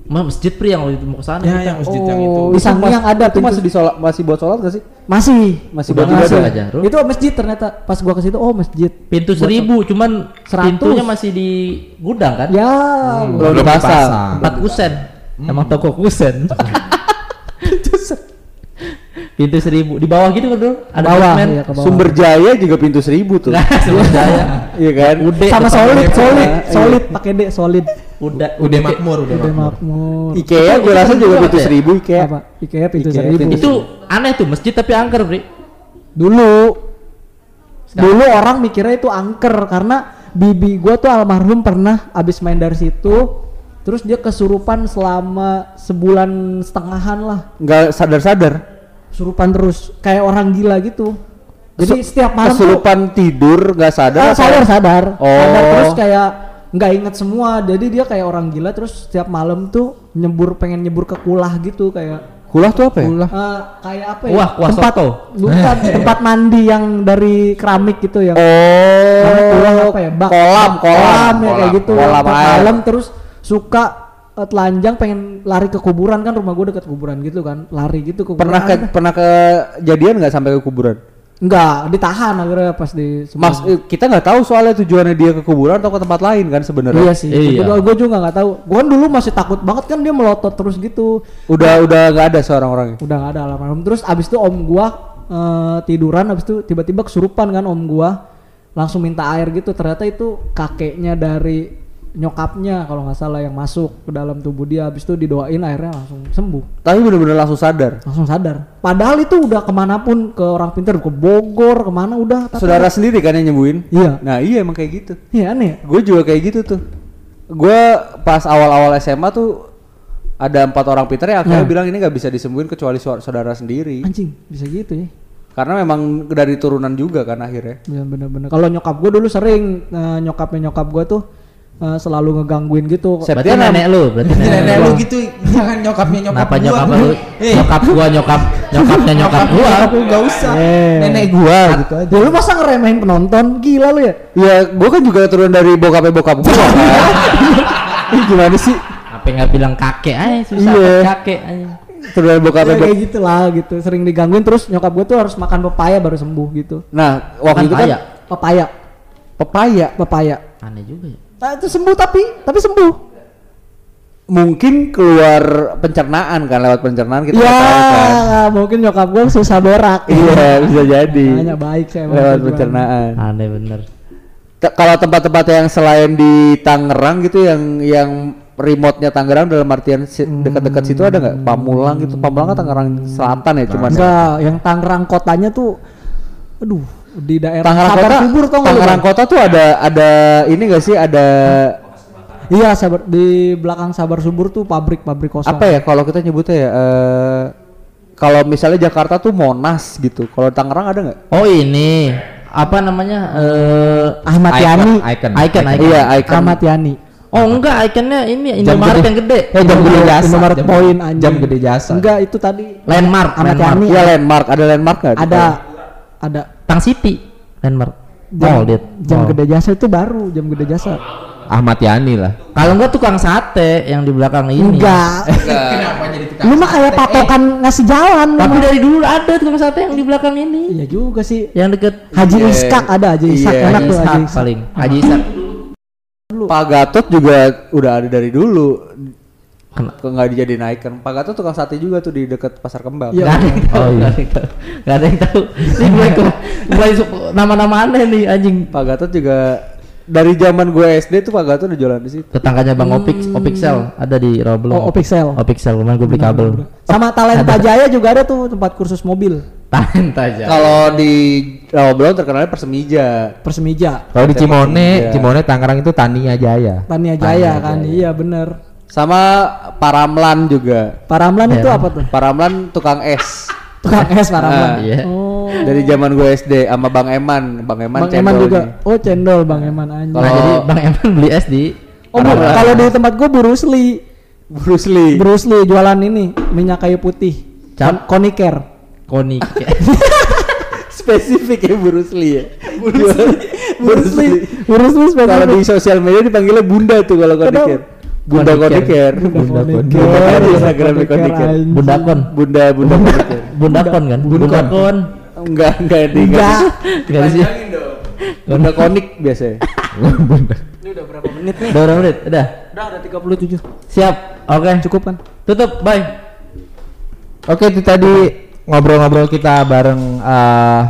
Speaker 2: Masjid Pri yang waktu itu mau ke sana.
Speaker 6: Ya
Speaker 2: kita.
Speaker 6: yang masjid yang itu.
Speaker 4: Di Sangiang ada
Speaker 3: itu
Speaker 4: pintu.
Speaker 3: masih di sholat masih buat sholat gak sih
Speaker 4: Masih.
Speaker 3: Masih buat
Speaker 2: ada aja.
Speaker 4: Itu masjid ternyata. Pas gua ke situ oh masjid.
Speaker 2: Pintu
Speaker 4: Buat
Speaker 2: seribu, cuman
Speaker 4: 100.
Speaker 2: pintunya masih di gudang kan?
Speaker 4: Ya.
Speaker 3: belum
Speaker 6: Belum
Speaker 3: dipasang.
Speaker 2: Empat kusen. Emang toko kusen. Pintu seribu di bawah gitu kan dulu ada
Speaker 4: Bawah, iya, ke bawah.
Speaker 3: Sumber Jaya juga pintu seribu tuh
Speaker 2: Nggak, Sumber Jaya.
Speaker 3: iya kan
Speaker 2: Udah
Speaker 4: Sama solid, solid,
Speaker 3: Iya.
Speaker 4: solid pakai D, solid.
Speaker 2: Udah
Speaker 6: Udah makmur, udah
Speaker 4: Udah
Speaker 6: makmur.
Speaker 4: makmur.
Speaker 3: Ikea gue rasa juga pintu
Speaker 2: ya?
Speaker 3: seribu Ikea
Speaker 4: Apa? IKEA pintu
Speaker 3: Ikea,
Speaker 4: seribu.
Speaker 3: pintu
Speaker 2: Itu aneh tuh masjid tapi angker, Bri.
Speaker 4: Dulu dulu orang mikirnya itu angker karena bibi gua tuh almarhum pernah abis main dari situ terus dia kesurupan selama sebulan setengahan lah
Speaker 3: nggak sadar-sadar
Speaker 4: surupan terus kayak orang gila gitu. Jadi
Speaker 3: Kesu-
Speaker 4: setiap malam tuh
Speaker 3: kesurupan tidur nggak sadar
Speaker 4: Ah,
Speaker 3: apa?
Speaker 4: sadar sadar.
Speaker 3: Oh.
Speaker 4: sadar terus kayak nggak inget semua. Jadi dia kayak orang gila terus setiap malam tuh nyebur pengen nyebur ke kulah gitu kayak
Speaker 3: kulah tuh apa ya?
Speaker 4: Eh, kayak apa ya?
Speaker 2: Wah, kuah
Speaker 4: tempat
Speaker 2: soto.
Speaker 4: bukan tempat mandi yang dari keramik gitu yang
Speaker 3: oh.
Speaker 4: Kulah apa ya? Bak,
Speaker 3: kolam kolam
Speaker 4: ya kayak gitu.
Speaker 3: kolam
Speaker 4: malam terus suka eh, telanjang pengen lari ke kuburan kan rumah gue deket kuburan gitu kan lari gitu ke
Speaker 3: pernah ke, pernah kejadian nggak sampai ke kuburan?
Speaker 4: Enggak ditahan akhirnya pas di
Speaker 3: Mas, eh, kita nggak tahu soalnya tujuannya dia ke kuburan atau ke tempat lain kan sebenarnya.
Speaker 4: iya sih
Speaker 2: Iya.
Speaker 4: gue juga nggak tahu. Gue kan dulu masih takut banget kan dia melotot terus gitu.
Speaker 3: Udah udah nggak ada seorang orangnya.
Speaker 4: udah nggak ada almarhum terus abis itu om gua eh, tiduran abis itu tiba-tiba kesurupan kan om gua. Langsung minta air gitu. Ternyata itu kakeknya dari nyokapnya kalau nggak salah yang masuk ke dalam tubuh dia abis itu didoain akhirnya langsung sembuh
Speaker 3: Tapi bener-bener langsung sadar.
Speaker 4: langsung sadar padahal itu udah ke mana pun ke orang pintar ke Bogor ke mana udah tapi-
Speaker 3: Saudara sendiri kan yang nyembuhin.
Speaker 4: iya
Speaker 3: Nah iya emang kayak gitu.
Speaker 4: iya aneh ya?
Speaker 3: Gue juga kayak gitu tuh. Gue pas awal-awal SMA tuh ada empat orang pintar yang akhirnya
Speaker 4: Ya.
Speaker 3: bilang ini nggak bisa disembuhin kecuali sau- saudara sendiri.
Speaker 4: anjing bisa gitu ya
Speaker 3: Karena memang dari turunan juga kan akhirnya.
Speaker 4: Iya bener-bener kalau nyokap gue dulu sering eh, nyokapnya nyokap gue tuh eh, selalu ngegangguin gitu
Speaker 2: Berarti nenek lu, berarti
Speaker 6: Nenek
Speaker 2: nenek
Speaker 6: lu
Speaker 2: lu.
Speaker 6: gitu, jangan nyokapnya nyokap
Speaker 2: Kenapa
Speaker 6: gua.
Speaker 2: nyokap lu?
Speaker 6: Eh,
Speaker 2: Nyokap gua nyokap nyokapnya nyokap gua.
Speaker 6: nyokap lu gak usah.
Speaker 4: Eh.
Speaker 6: Nenek gua gitu aja.
Speaker 4: Ya lu masa ngeremehin penonton? Gila lu ya?
Speaker 3: Ya gue kan juga turunan dari bokapnya bokap gue kan. Ini gimana sih?
Speaker 2: Apa nggak bilang kakek aja susah
Speaker 3: Iya.
Speaker 2: dapet kakek aja.
Speaker 3: Turunan bokapnya
Speaker 4: Ya,
Speaker 3: bokap.
Speaker 4: kayak gitu lah gitu. Sering digangguin terus nyokap gue tuh harus makan pepaya baru sembuh gitu.
Speaker 3: Nah waktu
Speaker 2: Bukan
Speaker 3: itu kan
Speaker 2: paya.
Speaker 4: Pepaya,
Speaker 3: pepaya.
Speaker 4: pepaya.
Speaker 2: Aneh juga ya.
Speaker 4: Nah, itu sembuh tapi tapi sembuh.
Speaker 3: mungkin keluar pencernaan kan lewat pencernaan kita
Speaker 4: Ya,
Speaker 3: kan.
Speaker 4: mungkin nyokap gue susah berak.
Speaker 3: Iya bisa jadi.
Speaker 4: Makanya baik saya
Speaker 3: lewat pencernaan.
Speaker 2: Aneh bener.
Speaker 3: Kalau tempat-tempat yang selain di Tangerang gitu yang yang remote-nya Tangerang dalam artian si- dekat-dekat situ ada nggak? Pamulang gitu. Pamulang kan Tangerang Selatan ya cuman.
Speaker 4: Enggak, yang Tangerang kotanya tuh aduh di daerah
Speaker 3: Tangerang
Speaker 4: Sabar
Speaker 3: Kota.
Speaker 4: Subur tau
Speaker 3: Tangerang? Kota tuh ada ada ini gak sih ada
Speaker 4: Iya, sabar di belakang Sabar Subur tuh pabrik-pabrik kosong.
Speaker 3: apa ya kalau kita nyebutnya ya eh, kalau misalnya Jakarta tuh Monas gitu. Kalau Tangerang ada nggak?
Speaker 2: Oh ini apa namanya? Eh
Speaker 4: Ahmad Yani.
Speaker 6: Icon.
Speaker 2: Icon, icon.
Speaker 3: Iya, Icon.
Speaker 4: Ahmad Yani.
Speaker 2: Oh enggak, ikonnya ini
Speaker 6: Jam
Speaker 2: Indomaret
Speaker 6: gede.
Speaker 2: yang gede.
Speaker 6: Eh, jam gede jasa.
Speaker 4: Indomaret Point anjing.
Speaker 6: Jam gede jasa.
Speaker 4: Enggak, itu tadi
Speaker 2: Landmark,
Speaker 4: Ahmad
Speaker 2: landmark.
Speaker 4: Yani.
Speaker 3: Iya landmark, ada landmark nggak?
Speaker 4: ada ada
Speaker 2: Tang City, landmark.
Speaker 4: jam,
Speaker 2: Mall, Dit.
Speaker 4: jam
Speaker 2: Mall.
Speaker 4: gede jasa itu baru jam gede jasa.
Speaker 6: Ahmad Yani lah.
Speaker 2: Kalau enggak tukang sate yang di belakang ini.
Speaker 4: Enggak.
Speaker 6: Kenapa jadi tukang
Speaker 4: Lu mah kayak patokan ngasih jalan
Speaker 2: Tapi dari dulu ada tukang sate yang di belakang ini.
Speaker 4: Iya juga sih.
Speaker 2: Yang deket
Speaker 4: Haji
Speaker 3: Iya.
Speaker 4: Iskak ada Haji Iskak
Speaker 3: Iya,
Speaker 4: enak
Speaker 2: Haji
Speaker 4: tuh Haji Iskak.
Speaker 2: paling. Haji Ishak.
Speaker 3: Pak Gatot juga udah ada dari dulu.
Speaker 2: Kena-
Speaker 3: Kok nggak dijadiin icon. Pak Gatot tukang sate juga tuh di dekat pasar kembang.
Speaker 4: Iya.
Speaker 2: Gak ada yang tahu,
Speaker 6: Oh, iya.
Speaker 2: gak ada yang tahu, gak ada yang tahu. Ini mulai ke- mulai su- nama-nama aneh nih anjing.
Speaker 3: Pak Gatot juga dari zaman gue SD tuh Pak Gatot udah jualan di situ.
Speaker 2: Tetangganya Bang Opix, Opixel ada di Rawabelong.
Speaker 4: Oh, Opixel.
Speaker 2: Opixel kemarin gue beli kabel.
Speaker 4: Sama Talenta Jaya juga ada tuh tempat kursus mobil.
Speaker 2: Talenta aja.
Speaker 3: Kalau di Rawabelong terkenalnya Persemija.
Speaker 4: Persemija,
Speaker 6: Kalau di Cimone. Cimone Tangerang itu Tania Jaya.
Speaker 4: Tania Jaya kan. Iya bener.
Speaker 3: Sama Paramlan juga.
Speaker 4: Paramlan itu
Speaker 2: Ya.
Speaker 4: apa tuh?
Speaker 3: Paramlan tukang es.
Speaker 4: Tukang es Paramlan.
Speaker 3: Ah,
Speaker 2: iya.
Speaker 4: Oh.
Speaker 3: Dari zaman gue SD sama Bang Eman, Bang Eman
Speaker 4: Bang Eman juga.
Speaker 3: nih.
Speaker 4: Oh, cendol Bang Eman anjing.
Speaker 2: Nah,
Speaker 3: Kalau-
Speaker 2: jadi Bang Eman beli es di
Speaker 4: Oh, kalau di tempat gua Bruce Lee.
Speaker 3: Bruce Lee.
Speaker 4: Bruce Lee jualan ini minyak kayu putih.
Speaker 2: Cap.
Speaker 4: Kon- Koniker.
Speaker 2: Konik.
Speaker 3: Spesifik ya Bruce Lee ya.
Speaker 4: Bruce Lee. Bruce Lee. Bruce Lee
Speaker 3: Kalau di sosial media dipanggilnya Bunda tuh kalau Koniker. Bunda
Speaker 2: Koniker.
Speaker 4: Bunda
Speaker 3: Bunda
Speaker 4: Koniker.
Speaker 3: Instagramnya Koniker.
Speaker 4: anjing.
Speaker 2: Bundakon.
Speaker 3: Bunda Bunda Koniker.
Speaker 2: Bundakon kan? Bundakon.
Speaker 3: Enggak enggak di
Speaker 4: Enggak.
Speaker 2: Enggak sih.
Speaker 3: Bunda Konik biasanya.
Speaker 4: Ini udah berapa menit nih?
Speaker 2: Udah berapa menit? Udah.
Speaker 4: Udah ada 37.
Speaker 2: Siap. Oke.
Speaker 4: Cukup kan?
Speaker 2: Tutup. Bye.
Speaker 6: Oke, itu tadi ngobrol-ngobrol kita bareng eh,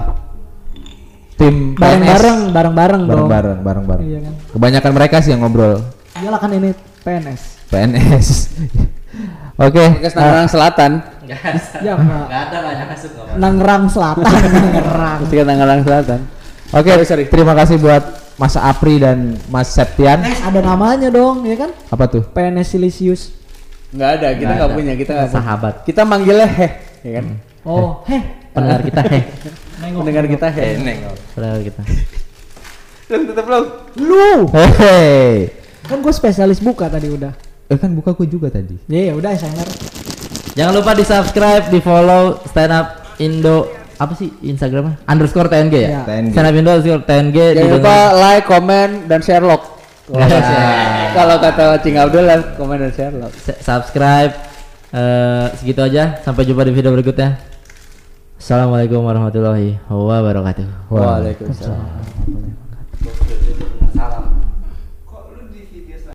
Speaker 6: tim
Speaker 4: Bareng-bareng, bareng-bareng dong.
Speaker 6: bareng-bareng, bareng-bareng.
Speaker 4: Iya kan.
Speaker 6: Kebanyakan mereka sih yang ngobrol
Speaker 4: Iyalah kan ini PNS.
Speaker 6: PNS. Oke.
Speaker 3: Podcast Tangerang Selatan.
Speaker 4: Ya enggak.
Speaker 2: ada banyak masuk
Speaker 4: Nangerang Selatan, Nangerang.
Speaker 3: Ketika Tangerang Selatan.
Speaker 6: Oke, terima kasih buat Mas Apri dan Mas Septian.
Speaker 4: Ada namanya dong, ya kan?
Speaker 6: Apa tuh?
Speaker 4: PNS Silisius.
Speaker 3: Enggak ada, kita
Speaker 2: Nggak
Speaker 3: enggak punya, kita enggak punya.
Speaker 2: Sahabat.
Speaker 3: Kita manggilnya Heh, ya kan?
Speaker 4: Oh, heh.
Speaker 2: Pendengar kita heh.
Speaker 3: Mendengar kita Heh.
Speaker 2: Pendengar kita.
Speaker 3: Belum tetap belum.
Speaker 4: Lu.
Speaker 6: Hei.
Speaker 4: Kan gue spesialis buka tadi udah.
Speaker 6: Eh kan buka gue juga tadi.
Speaker 4: Ya ya udah saya
Speaker 2: Jangan lupa di subscribe, di follow stand up Indo apa sih Instagramnya underscore TNG ya?
Speaker 4: Ya.
Speaker 6: TNG.
Speaker 2: Stand up Indo underscore TNG.
Speaker 3: Jangan lupa like, comment, dan share log.
Speaker 2: Iya.
Speaker 3: Kalau kata Cing Abdul lah, comment dan share log.
Speaker 2: Subscribe. Eh, segitu aja. Sampai jumpa di video berikutnya. Assalamualaikum warahmatullahi wabarakatuh.
Speaker 6: Wah.
Speaker 3: Waalaikumsalam.